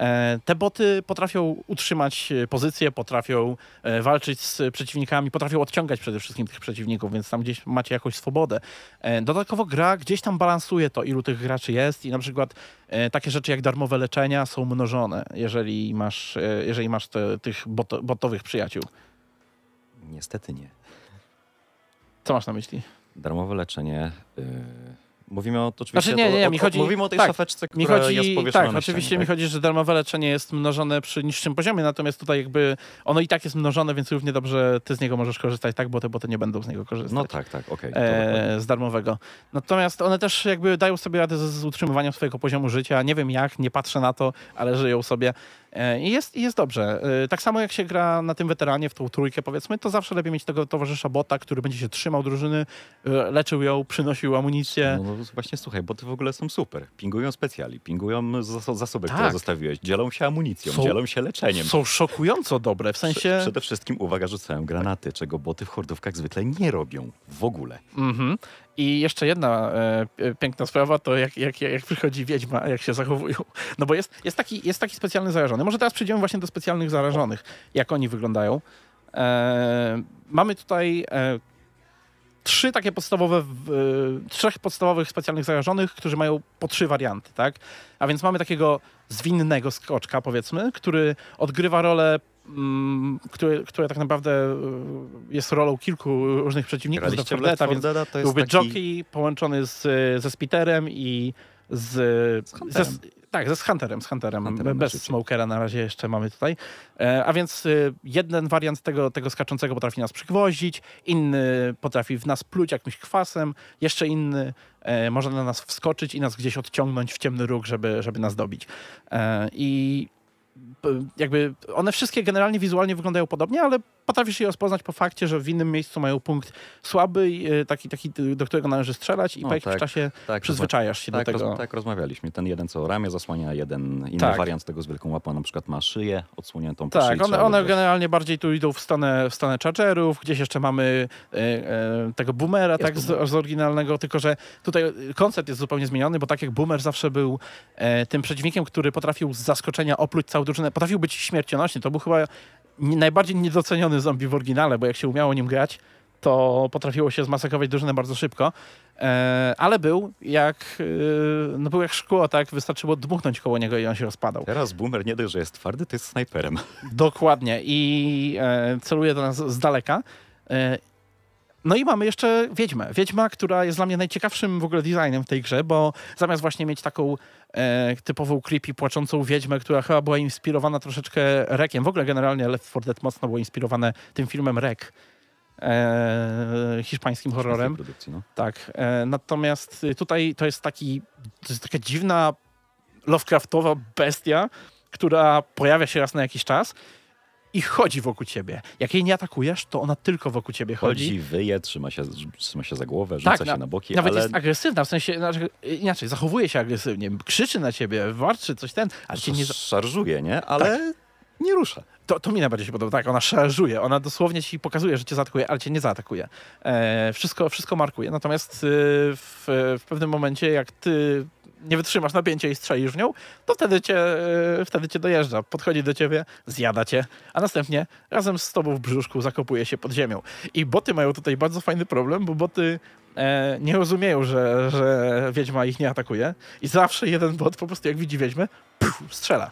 E, Te boty potrafią utrzymać e, pozycję, potrafią walczyć z przeciwnikami, potrafią odciągać przede wszystkim tych przeciwników, więc tam gdzieś macie jakąś swobodę. E, Dodatkowo gra gdzieś tam balansuje to, ilu tych graczy jest i na przykład e, takie rzeczy jak darmowe leczenia są mnożone, jeżeli masz, e, jeżeli masz te, tych boto, botowych przyjaciół. Niestety nie. Co masz na myśli? Darmowe leczenie y, Mówimy o to oczywiście Znaczy nie, nie, nie, o, mi o, chodzi- mówimy o tej tak, szafeczce, Mi która chodzi, jest powieszona tak, oczywiście mi chodzi, że darmowe leczenie jest mnożone przy niższym poziomie, natomiast tutaj jakby ono i tak jest mnożone, więc równie dobrze ty z niego możesz korzystać, tak, bo te boty nie będą z niego korzystać. No tak, tak, okej. dokładnie. e, z darmowego. Natomiast one też jakby dają sobie radę z, z utrzymywaniem swojego poziomu życia. Nie wiem jak, nie patrzę na to, ale żyją sobie. E, I jest, jest dobrze. E, Tak samo jak się gra na tym weteranie, w tą trójkę powiedzmy, to zawsze lepiej mieć tego towarzysza bota, który będzie się trzymał drużyny, e, leczył ją, przynosił amunicję. No, no właśnie słuchaj, bo ty w ogóle są super. Pingują specjali, pingują zas- zasoby, Tak. które zostawiłeś, dzielą się amunicją, Są- dzielą się leczeniem. Są szokująco dobre, w sensie... Przede wszystkim, uwaga, rzucają granaty, czego boty w hordówkach zwykle nie robią w ogóle. Mhm. I jeszcze jedna e, p- piękna sprawa, to jak, jak, jak przychodzi wiedźma, jak się zachowują. No bo jest, jest, taki, jest taki specjalny zarażony. Może teraz przejdziemy właśnie do specjalnych zarażonych, jak oni wyglądają. E, mamy tutaj e, trzy takie podstawowe, e, trzech podstawowych specjalnych zarażonych, którzy mają po trzy warianty, tak? A więc mamy takiego zwinnego skoczka, powiedzmy, który odgrywa rolę mm, który, które tak naprawdę e, jest rolą kilku różnych przeciwników Graliście w Left 4 Left 4 Deada, więc to jest byłby taki... jockey połączony z, ze Spiterem i z... Z Hunterem. ze, tak, ze z Hunterem, z Hunterem, Hunterem bez znaczy. Smokera na razie jeszcze mamy tutaj. E, a więc e, jeden wariant tego, tego skaczącego potrafi nas przygwoździć, inny potrafi w nas pluć jakimś kwasem, jeszcze inny e, może na nas wskoczyć i nas gdzieś odciągnąć w ciemny róg, żeby, żeby nas dobić. E, I jakby one wszystkie generalnie wizualnie wyglądają podobnie, ale potrafisz je rozpoznać po fakcie, że w innym miejscu mają punkt słaby, e, taki, taki, do którego należy strzelać i No po jakimś tak, czasie Tak, przyzwyczajasz się tak, do tego. Roz, tak, rozmawialiśmy. Ten jeden, co ramię zasłania, jeden inny Tak. wariant tego z wielką łapą, na przykład ma szyję odsłoniętą Tak, one, one generalnie bardziej tu idą w stronę, w stronę chargerów, gdzieś jeszcze mamy e, e, tego boomera, tak, boomer. z, z oryginalnego, tylko że tutaj koncept jest zupełnie zmieniony, bo tak jak boomer zawsze był e, tym przeciwnikiem, który potrafił z zaskoczenia opluć całą drużynę, potrafił być śmiercionośny, to był chyba najbardziej niedoceniony zombie w oryginale, bo jak się umiało nim grać, to potrafiło się zmasakrować drużynę bardzo szybko, e, ale był jak, e, no był jak szkło, tak, wystarczyło dmuchnąć koło niego i on się rozpadał. Teraz boomer nie dość, że jest twardy, to jest snajperem. Dokładnie. I e, celuje do nas z daleka. E, no i mamy jeszcze Wiedźmę. Wiedźma, która jest dla mnie najciekawszym w ogóle designem w tej grze, bo zamiast właśnie mieć taką e, typową creepy, płaczącą Wiedźmę, która chyba była inspirowana troszeczkę Rekiem. W ogóle generalnie Left 4 Dead mocno było inspirowane tym filmem Rek. E, hiszpańskim horrorem. Produkcji, no. Tak. E, natomiast y, tutaj to jest taki, to jest taka dziwna Lovecraftowa bestia, która pojawia się raz na jakiś czas i chodzi wokół ciebie. Jak jej nie atakujesz, to ona tylko wokół ciebie chodzi. Chodzi, wyje, trzyma się, trzyma się za głowę, rzuca Tak, się na- na boki, Nawet ale jest agresywna, w sensie znaczy, inaczej, zachowuje się agresywnie, krzyczy na ciebie, warczy, coś ten, ale cię nie, za- szarżuje, nie? Ale nie rusza. To, to mi najbardziej się podoba. Tak, ona szarżuje. Ona dosłownie ci pokazuje, że cię zaatakuje, ale cię nie zaatakuje. E, wszystko, wszystko markuje. Natomiast y, w, w pewnym momencie, jak ty nie wytrzymasz napięcia i strzelisz w nią, to wtedy cię, e, wtedy cię dojeżdża. Podchodzi do ciebie, zjada cię, a następnie razem z tobą w brzuszku zakopuje się pod ziemią. I boty mają tutaj bardzo fajny problem, bo boty e, nie rozumieją, że, że wiedźma ich nie atakuje. I zawsze jeden bot po prostu jak widzi wiedźmę, puf, strzela.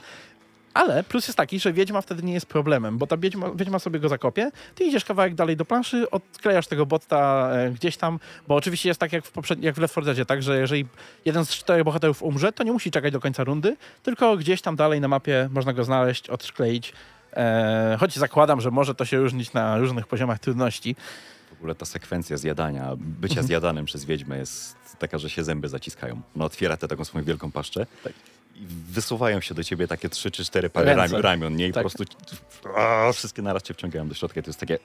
Ale plus jest taki, że wiedźma wtedy nie jest problemem, bo ta wiedźma, wiedźma sobie go zakopie, ty idziesz kawałek dalej do planszy, odklejasz tego botta e, gdzieś tam, bo oczywiście jest tak jak w, poprzedni, jak w Left 4 Deadzie, tak, że jeżeli jeden z czterech bohaterów umrze, to nie musi czekać do końca rundy, tylko gdzieś tam dalej na mapie można go znaleźć, odkleić. E, choć zakładam, że może to się różnić na różnych poziomach trudności. W ogóle ta sekwencja zjadania, bycia Mhm. zjadanym przez wiedźmę jest taka, że się zęby zaciskają. Ona otwiera tę taką swoją wielką paszczę Tak. Wysuwają się do ciebie takie trzy czy cztery pary Ręce. ramion, nie? I Tak. po prostu wszystkie naraz cię wciągają do środka. I to jest takie...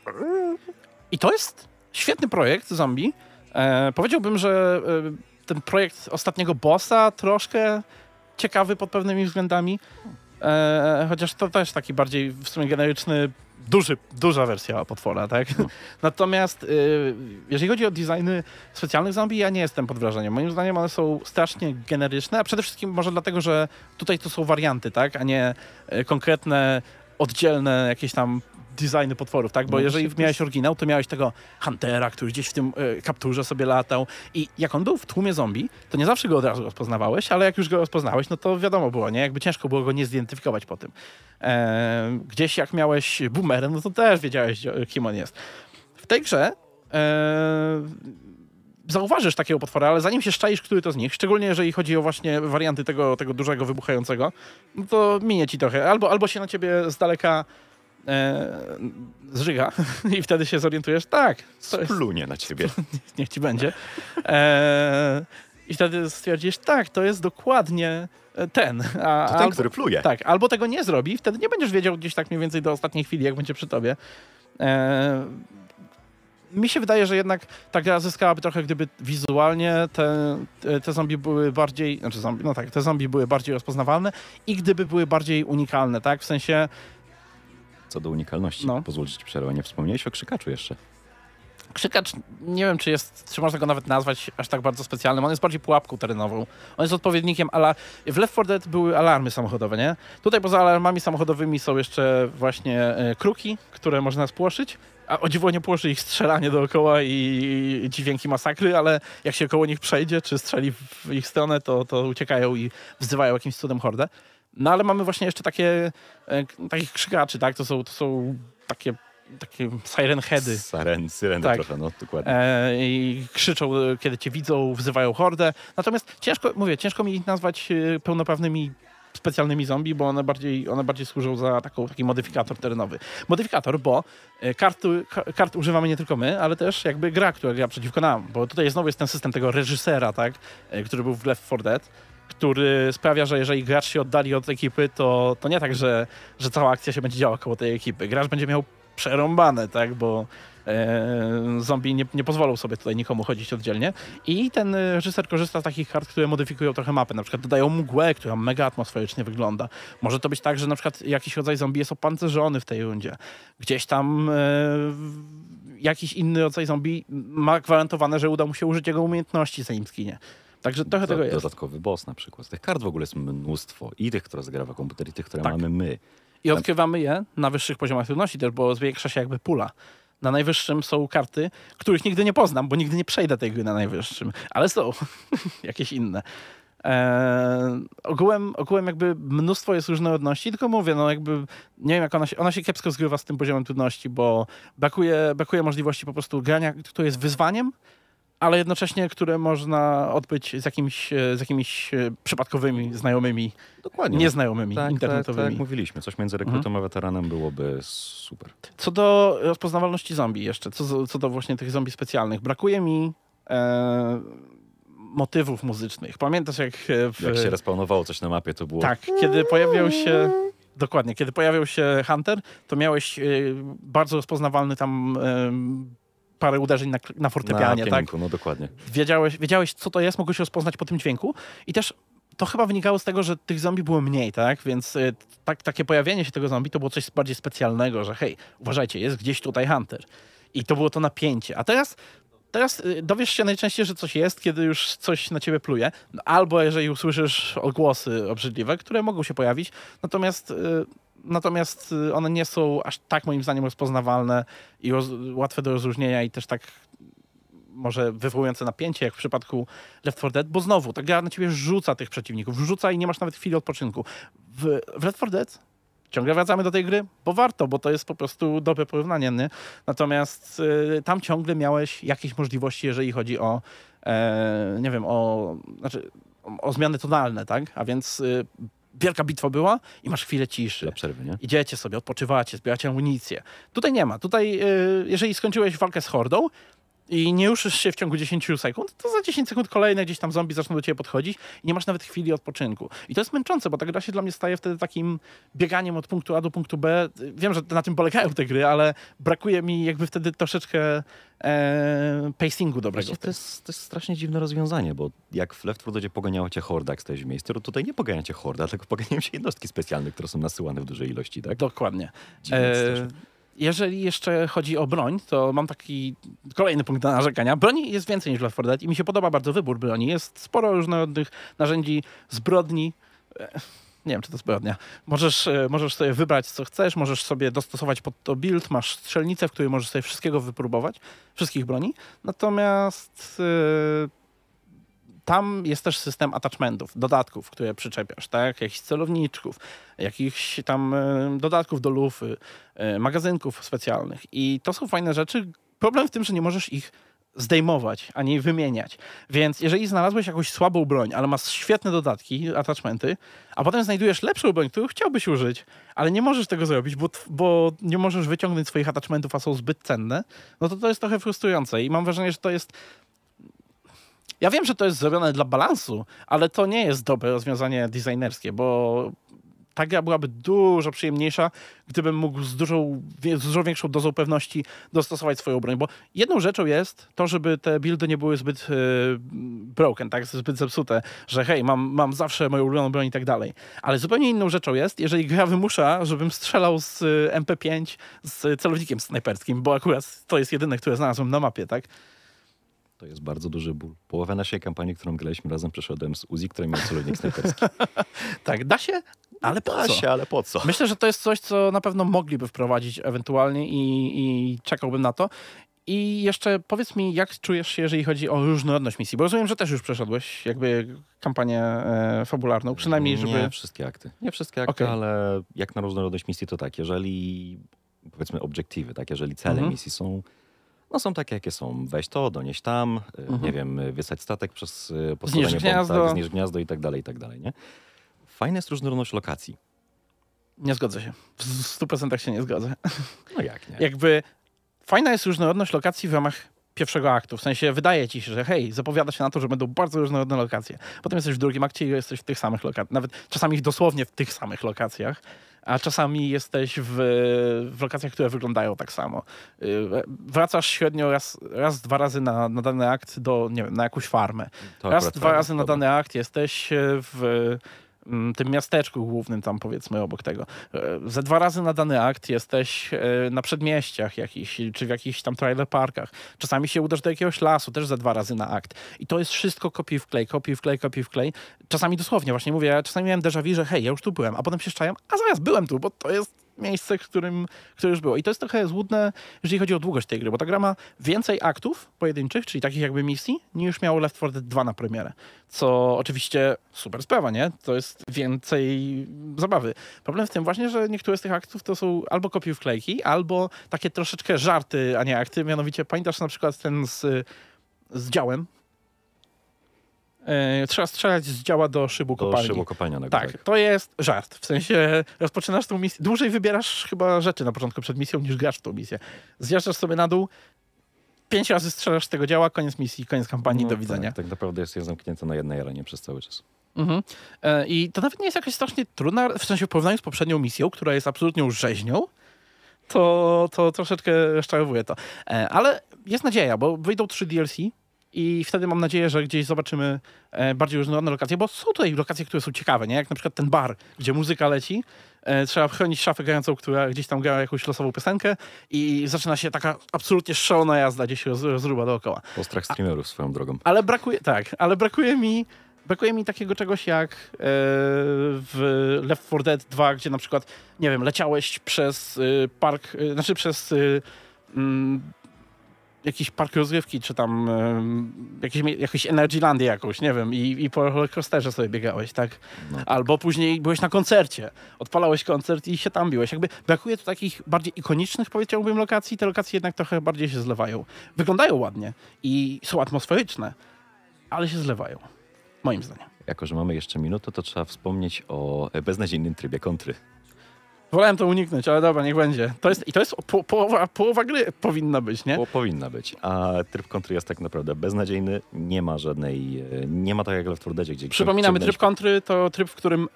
I to jest świetny projekt zombie. E, powiedziałbym, że e, ten projekt ostatniego bossa troszkę ciekawy pod pewnymi względami. E, chociaż to też taki bardziej w sumie generyczny, duży, duża wersja potwora, tak? No. Natomiast e, jeżeli chodzi o designy specjalnych zombie, ja nie jestem pod wrażeniem. Moim zdaniem one są strasznie generyczne, a przede wszystkim może dlatego, że tutaj to są warianty, tak? A nie e, konkretne, oddzielne jakieś tam designy potworów, tak? Bo No jeżeli miałeś oryginał, to miałeś tego Huntera, który gdzieś w tym e, kapturze sobie latał i jak on był w tłumie zombie, to nie zawsze go od razu rozpoznawałeś, ale jak już go rozpoznałeś, no to wiadomo było, nie? Jakby ciężko było go nie zidentyfikować po tym. E, gdzieś jak miałeś boomerem, no to też wiedziałeś, kim on jest. W tej grze e, zauważysz takiego potwora, ale zanim się szczaisz, który to z nich, szczególnie jeżeli chodzi o właśnie warianty tego, tego dużego, wybuchającego, no to minie ci trochę. Albo, albo się na ciebie z daleka e, zżyga i wtedy się zorientujesz, tak, to jest, Splunie na ciebie. niech ci będzie. E, I wtedy stwierdzisz, tak, to jest dokładnie ten. A, To ten, albo- który pluje. tak, albo tego nie zrobi, wtedy nie będziesz wiedział gdzieś tak mniej więcej do ostatniej chwili, jak będzie przy tobie. E, mi się wydaje, że jednak ta gra zyskałaby trochę, gdyby wizualnie te, te zombie były bardziej, znaczy zombie, no tak, te zombie były bardziej rozpoznawalne i gdyby były bardziej unikalne, tak? W sensie, Co do unikalności, No. pozwólcie ci przerwę, nie wspomniałeś o krzykaczu jeszcze. krzykacz, nie wiem, czy jest, czy można go nawet nazwać aż tak bardzo specjalnym. On jest bardziej pułapką terenową. On jest odpowiednikiem, ale w Left 4 Dead były alarmy samochodowe, nie? Tutaj poza alarmami samochodowymi są jeszcze właśnie e, kruki, które można spłoszyć. A o dziwo nie płoszy ich strzelanie dookoła i, i dźwięki masakry, ale jak się koło nich przejdzie, czy strzeli w ich stronę, to, to uciekają i wzywają jakimś cudem hordę. No ale mamy właśnie jeszcze takie, e, takich krzykaczy, tak? To są, to są takie, takie siren heady. Saren, syreny Tak. trochę, no dokładnie. E, i krzyczą, e, kiedy cię widzą, wzywają hordę. Natomiast ciężko, mówię, ciężko mi ich nazwać e, pełnoprawnymi specjalnymi zombie, bo one bardziej, one bardziej służą za taką, taki modyfikator terenowy. Modyfikator, bo karty, ka- kart używamy nie tylko my, ale też jakby gra, która gra przeciwko nam, bo tutaj znowu jest ten system tego reżysera, tak, który był w Left 4 Dead, który sprawia, że jeżeli gracz się oddali od ekipy, to, to nie tak, że, że cała akcja się będzie działa koło tej ekipy. Gracz będzie miał przerąbane, tak, bo e, zombie nie, nie pozwolą sobie tutaj nikomu chodzić oddzielnie. I ten e, reżyser korzysta z takich kart, które modyfikują trochę mapę. Na przykład dodają mgłę, która mega atmosferycznie wygląda. Może to być tak, że na przykład jakiś rodzaj zombie jest opancerzony w tej rundzie. Gdzieś tam e, jakiś inny rodzaj zombie ma gwarantowane, że uda mu się użyć jego umiejętności, zanim zginie. Także trochę tego jest. Dodatkowy boss na przykład. Tych kart w ogóle jest mnóstwo. I tych, które zagrawa komputer, i tych, które Tak. mamy my. I odkrywamy je na wyższych poziomach trudności też, bo zwiększa się jakby pula. Na najwyższym są karty, których nigdy nie poznam, bo nigdy nie przejdę tej gry na najwyższym, ale są jakieś inne. Eee, ogółem, ogółem jakby mnóstwo jest różnorodności, tylko mówię, no jakby nie wiem jak ona się, ona się kiepsko zgrywa z tym poziomem trudności, bo brakuje, brakuje możliwości po prostu grania, które jest wyzwaniem, ale jednocześnie, które można odbyć z, jakimś, e, z jakimiś e, przypadkowymi, znajomymi, Dokładnie. nieznajomymi, tak, tak, tak, internetowymi. jak mówiliśmy. Coś między rekrutą a weteranem byłoby super. Co do rozpoznawalności zombie jeszcze, co, co do właśnie tych zombie specjalnych, brakuje mi e, motywów muzycznych. Pamiętasz jak e, w... Jak się respawnowało coś na mapie, to było... Tak, kiedy pojawiał się... Dokładnie, kiedy pojawiał się Hunter, to miałeś bardzo rozpoznawalny tam parę uderzeń na, na fortepianie, na tak? pianinku, No dokładnie. wiedziałeś, wiedziałeś, co to jest, mogłeś rozpoznać po tym dźwięku. I też to chyba wynikało z tego, że tych zombie było mniej, tak? Więc y, tak, takie pojawienie się tego zombie to było coś bardziej specjalnego, że hej, uważajcie, jest gdzieś tutaj Hunter. I to było to napięcie. A teraz, teraz y, dowiesz się najczęściej, że coś jest, kiedy już coś na ciebie pluje. No, albo jeżeli usłyszysz odgłosy obrzydliwe, które mogą się pojawić. Natomiast... Natomiast y, one nie są aż tak moim zdaniem rozpoznawalne i roz, łatwe do rozróżnienia i też tak może wywołujące napięcie, jak w przypadku Left 4 Dead, bo znowu, ta gra na ciebie rzuca tych przeciwników, rzuca i nie masz nawet chwili odpoczynku. W, w Left 4 Dead ciągle wracamy do tej gry, bo warto, bo to jest po prostu dobre porównanie, nie? Natomiast y, tam ciągle miałeś jakieś możliwości, jeżeli chodzi o, e, nie wiem, o, znaczy, o zmiany tonalne, tak? A więc y, wielka bitwa była i masz chwilę ciszy Dla przerwy, nie? idziecie sobie, odpoczywacie, zbieracie amunicję. Tutaj nie ma. Tutaj, y, jeżeli skończyłeś walkę z hordą i nie ruszysz się w ciągu 10 sekund, to za 10 sekund kolejne gdzieś tam zombie zaczną do ciebie podchodzić i nie masz nawet chwili odpoczynku. I to jest męczące, bo ta gra się dla mnie staje wtedy takim bieganiem od punktu A do punktu B. Wiem, że na tym polegają te gry, ale brakuje mi jakby wtedy troszeczkę e, pacingu dobrego. To jest, to jest strasznie dziwne rozwiązanie, bo jak w Left 4 Deadzie poganiało cię horda, jak stoisz w miejscu, to tutaj nie pogania cię horda, tylko poganiają się jednostki specjalne, które są nasyłane w dużej ilości, tak? Dokładnie. Dziwne E, strasznie. Jeżeli jeszcze chodzi o broń, to mam taki kolejny punkt do narzekania. Broni jest więcej niż Left 4 Dead i mi się podoba bardzo wybór broni. Jest sporo różnorodnych narzędzi, zbrodni. E, Nie wiem, czy to zbrodnia. Możesz, e, możesz sobie wybrać, co chcesz, możesz sobie dostosować pod to build, masz strzelnicę, w której możesz sobie wszystkiego wypróbować, wszystkich broni. Natomiast e, tam jest też system attachmentów, dodatków, które przyczepiasz, tak? Jakichś celowniczków, jakichś tam e, dodatków do lufy, e, magazynków specjalnych. I to są fajne rzeczy. Problem w tym, że nie możesz ich zdejmować, a nie wymieniać. Więc jeżeli znalazłeś jakąś słabą broń, ale masz świetne dodatki, attachmenty, a potem znajdujesz lepszą broń, którą chciałbyś użyć, ale nie możesz tego zrobić, bo, bo nie możesz wyciągnąć swoich attachmentów, a są zbyt cenne, no to to jest trochę frustrujące i mam wrażenie, że to jest ja wiem, że to jest zrobione dla balansu, ale to nie jest dobre rozwiązanie designerskie, bo ta gra byłaby dużo przyjemniejsza, gdybym mógł z dużą, z dużo większą dozą pewności dostosować swoją broń. Bo jedną rzeczą jest to, żeby te buildy nie były zbyt e, broken, tak, zbyt zepsute, że hej, mam, mam zawsze moją ulubioną broń i tak dalej. Ale zupełnie inną rzeczą jest, jeżeli gra wymusza, żebym strzelał z e, MP5 z celownikiem snajperskim, bo akurat to jest jedyne, które znalazłem na mapie, tak? To jest bardzo duży ból. Połowę naszej kampanii, którą graliśmy razem, przeszedłem z Uzi, który miał celownik snajperski. Tak, da się, ale po Da co? się, ale po co? Myślę, że to jest coś, co na pewno mogliby wprowadzić ewentualnie i, i czekałbym na to. I jeszcze powiedz mi, jak czujesz się, jeżeli chodzi o różnorodność misji? Bo rozumiem, że też już przeszedłeś jakby kampanię e, fabularną, przynajmniej żeby... Nie wszystkie akty. Nie wszystkie akty, Okej. ale jak na różnorodność misji to tak, jeżeli powiedzmy obiektywy, tak, jeżeli cele Mhm. misji są no są takie, jakie są. Weź to, donieś tam, y, Mhm. nie wiem, y, wysać statek przez y, postawienie Zniszcz gniazdo. tak, zniszcz gniazdo i tak dalej, i tak dalej, nie? Fajna jest różnorodność lokacji. Nie zgodzę się. W 100% się nie zgodzę. No jak nie? Jakby fajna jest różnorodność lokacji w ramach pierwszego aktu. W sensie wydaje ci się, że hej, zapowiada się na to, że będą bardzo różnorodne lokacje. Potem jesteś w drugim akcie i jesteś w tych samych lokacjach. Nawet czasami dosłownie w tych samych lokacjach. A czasami jesteś w, w lokacjach, które wyglądają tak samo. Yy, Wracasz średnio raz, raz dwa razy na, na dany akt do, nie wiem, na jakąś farmę. To Raz, dwa razy na dany akt jesteś w tym miasteczku głównym tam powiedzmy obok tego. E, Ze dwa razy na dany akt jesteś e, na przedmieściach jakichś, czy w jakichś tam trailer parkach. Czasami się udasz do jakiegoś lasu, też ze dwa razy na akt. I to jest wszystko kopiuj w klej, kopiuj w klej, kopiuj w klej. Czasami dosłownie, właśnie mówię, czasami miałem déjà vu, że hej, ja już tu byłem, a potem się szczają, a zaraz byłem tu, bo to jest miejsce, którym, które już było. I to jest trochę złudne, jeżeli chodzi o długość tej gry, bo ta gra ma więcej aktów pojedynczych, czyli takich jakby misji, niż miało Left 4 Dead 2 na premierę. Co oczywiście super sprawa, nie? To jest więcej zabawy. Problem w tym właśnie, że niektóre z tych aktów to są albo kopii wklejki, albo takie troszeczkę żarty, a nie akty. Mianowicie pamiętasz na przykład ten z, z działem? E, trzeba strzelać z działa do szybu Do kopalni. szybu kopalnianego, Tak, to jest żart. W sensie rozpoczynasz tą misję. Dłużej wybierasz chyba rzeczy na początku przed misją niż grasz w tą misję. Zjeżdżasz sobie na dół, pięć razy strzelasz z tego działa, koniec misji, koniec kampanii, No do widzenia. Tak, tak naprawdę jest zamknięte na jednej arenie przez cały czas. Mhm. E, I to nawet nie jest jakaś strasznie trudna, w sensie w porównaniu z poprzednią misją, która jest absolutną rzeźnią, to, to troszeczkę rozczarowuje to. E, Ale jest nadzieja, bo wyjdą trzy DLC i wtedy mam nadzieję, że gdzieś zobaczymy e, bardziej różnorodne lokacje, bo są tutaj lokacje, które są ciekawe, nie? Jak na przykład ten bar, gdzie muzyka leci, e, trzeba chronić szafę grającą, która gdzieś tam gra jakąś losową piosenkę i zaczyna się taka absolutnie szalona jazda gdzieś roz, rozruba dookoła. Postrach streamerów swoją drogą. Ale brakuje, tak, ale brakuje mi, brakuje mi takiego czegoś jak e, w Left 4 Dead 2, gdzie na przykład, nie wiem, leciałeś przez park, znaczy przez mm, jakiś park rozrywki, czy tam y, jakieś, mie- jakąś Energylandię jakąś, nie wiem, i, i po rollercoasterze sobie biegałeś, tak? No. Albo później byłeś na koncercie, odpalałeś koncert i się tam biłeś. Jakby brakuje tu takich bardziej ikonicznych, powiedziałbym, lokacji. Te lokacje jednak trochę bardziej się zlewają. Wyglądają ładnie i są atmosferyczne, ale się zlewają. Moim zdaniem. Jako, że mamy jeszcze minutę, to trzeba wspomnieć o beznadziejnym trybie kontry. Wolałem to uniknąć, ale dobra, niech będzie. To jest, I to jest po, połowa, połowa gry powinna być, nie? Bo powinna być. A tryb kontry jest tak naprawdę beznadziejny. Nie ma żadnej... e, Nie ma tak jak w Left 4 Deadzie, gdzie... Przypominamy, tryb kontry to tryb, w którym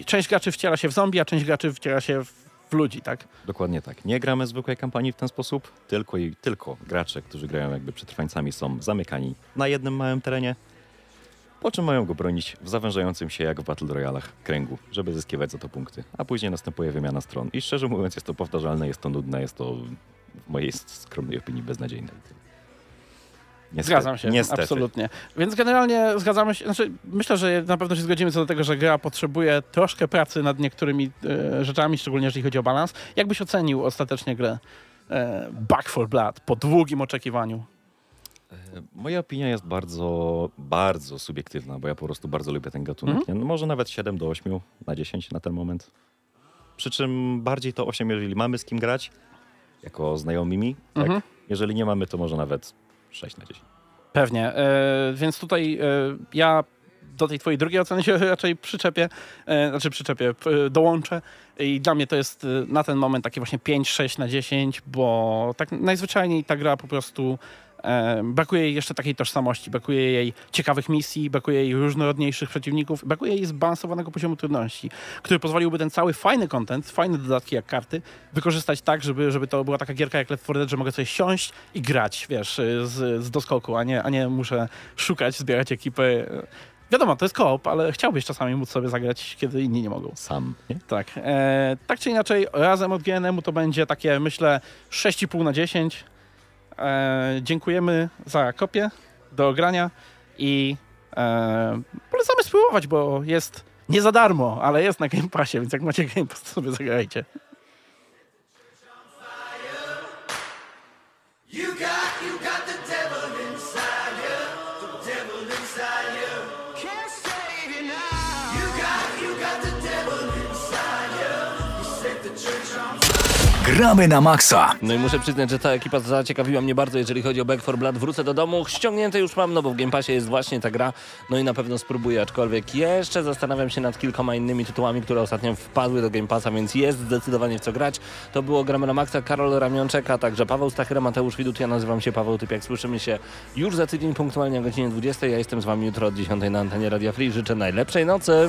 y, część graczy wciela się w zombie, a część graczy wciela się w, w ludzi, tak? Dokładnie tak. Nie gramy zwykłej kampanii w ten sposób, tylko i tylko gracze, którzy grają jakby przetrwańcami są zamykani na jednym małym terenie, po czym mają go bronić w zawężającym się jak w Battle Royalach kręgu, żeby zyskiwać za to punkty. A później następuje wymiana stron. I szczerze mówiąc jest to powtarzalne, jest to nudne, jest to w mojej skromnej opinii beznadziejne. Niestety, Zgadzam się, niestety. absolutnie. Więc generalnie zgadzamy się, znaczy myślę, że na pewno się zgodzimy co do tego, że gra potrzebuje troszkę pracy nad niektórymi e, rzeczami, szczególnie jeżeli chodzi o balans. Jak byś ocenił ostatecznie grę e, Back for Blood po długim oczekiwaniu? Moja opinia jest bardzo, bardzo subiektywna, bo ja po prostu bardzo lubię ten gatunek. Mhm. No może nawet 7 do 8 na 10 na ten moment. Przy czym bardziej to 8, jeżeli mamy z kim grać, jako znajomymi. Tak? Mhm. Jeżeli nie mamy, to może nawet 6 na 10. Pewnie. E, więc tutaj e, ja do tej twojej drugiej oceny się raczej przyczepię, e, znaczy przyczepię, p- dołączę i dla mnie to jest e, na ten moment takie właśnie 5-6 na 10, bo tak najzwyczajniej ta gra po prostu e, brakuje jej jeszcze takiej tożsamości, brakuje jej ciekawych misji, brakuje jej różnorodniejszych przeciwników, brakuje jej zbalansowanego poziomu trudności, który pozwoliłby ten cały fajny content, fajne dodatki jak karty, wykorzystać tak, żeby, żeby to była taka gierka jak Left 4 Dead, że mogę sobie siąść i grać, wiesz, z, z doskoku, a nie, a nie muszę szukać, zbierać ekipy. Wiadomo, to jest koop, ale chciałbyś czasami móc sobie zagrać, kiedy inni nie mogą. Sam, nie? Tak. E, tak czy inaczej, razem od GNM-u to będzie takie, myślę, 6,5 na 10. E, dziękujemy za kopię do ogrania i e, polecamy spróbować, bo jest nie za darmo, ale jest na Game Passie, więc jak macie Game Pass, to sobie zagrajcie. Gramy na maksa. No i muszę przyznać, że ta ekipa zaciekawiła mnie bardzo, jeżeli chodzi o Back 4 Blood. Wrócę do domu, ściągnięte już mam, no bo w Game Passie jest właśnie ta gra, no i na pewno spróbuję, aczkolwiek jeszcze zastanawiam się nad kilkoma innymi tytułami, które ostatnio wpadły do Game Passa, więc jest zdecydowanie w co grać. To było Gramy na Maxa, Karol Ramionczek, a także Paweł Stachyra, Mateusz Widut, ja nazywam się Paweł Typiak. Słyszymy się już za tydzień punktualnie o godzinie 20. Ja jestem z wami jutro od 10 na antenie Radia Free. Życzę najlepszej nocy.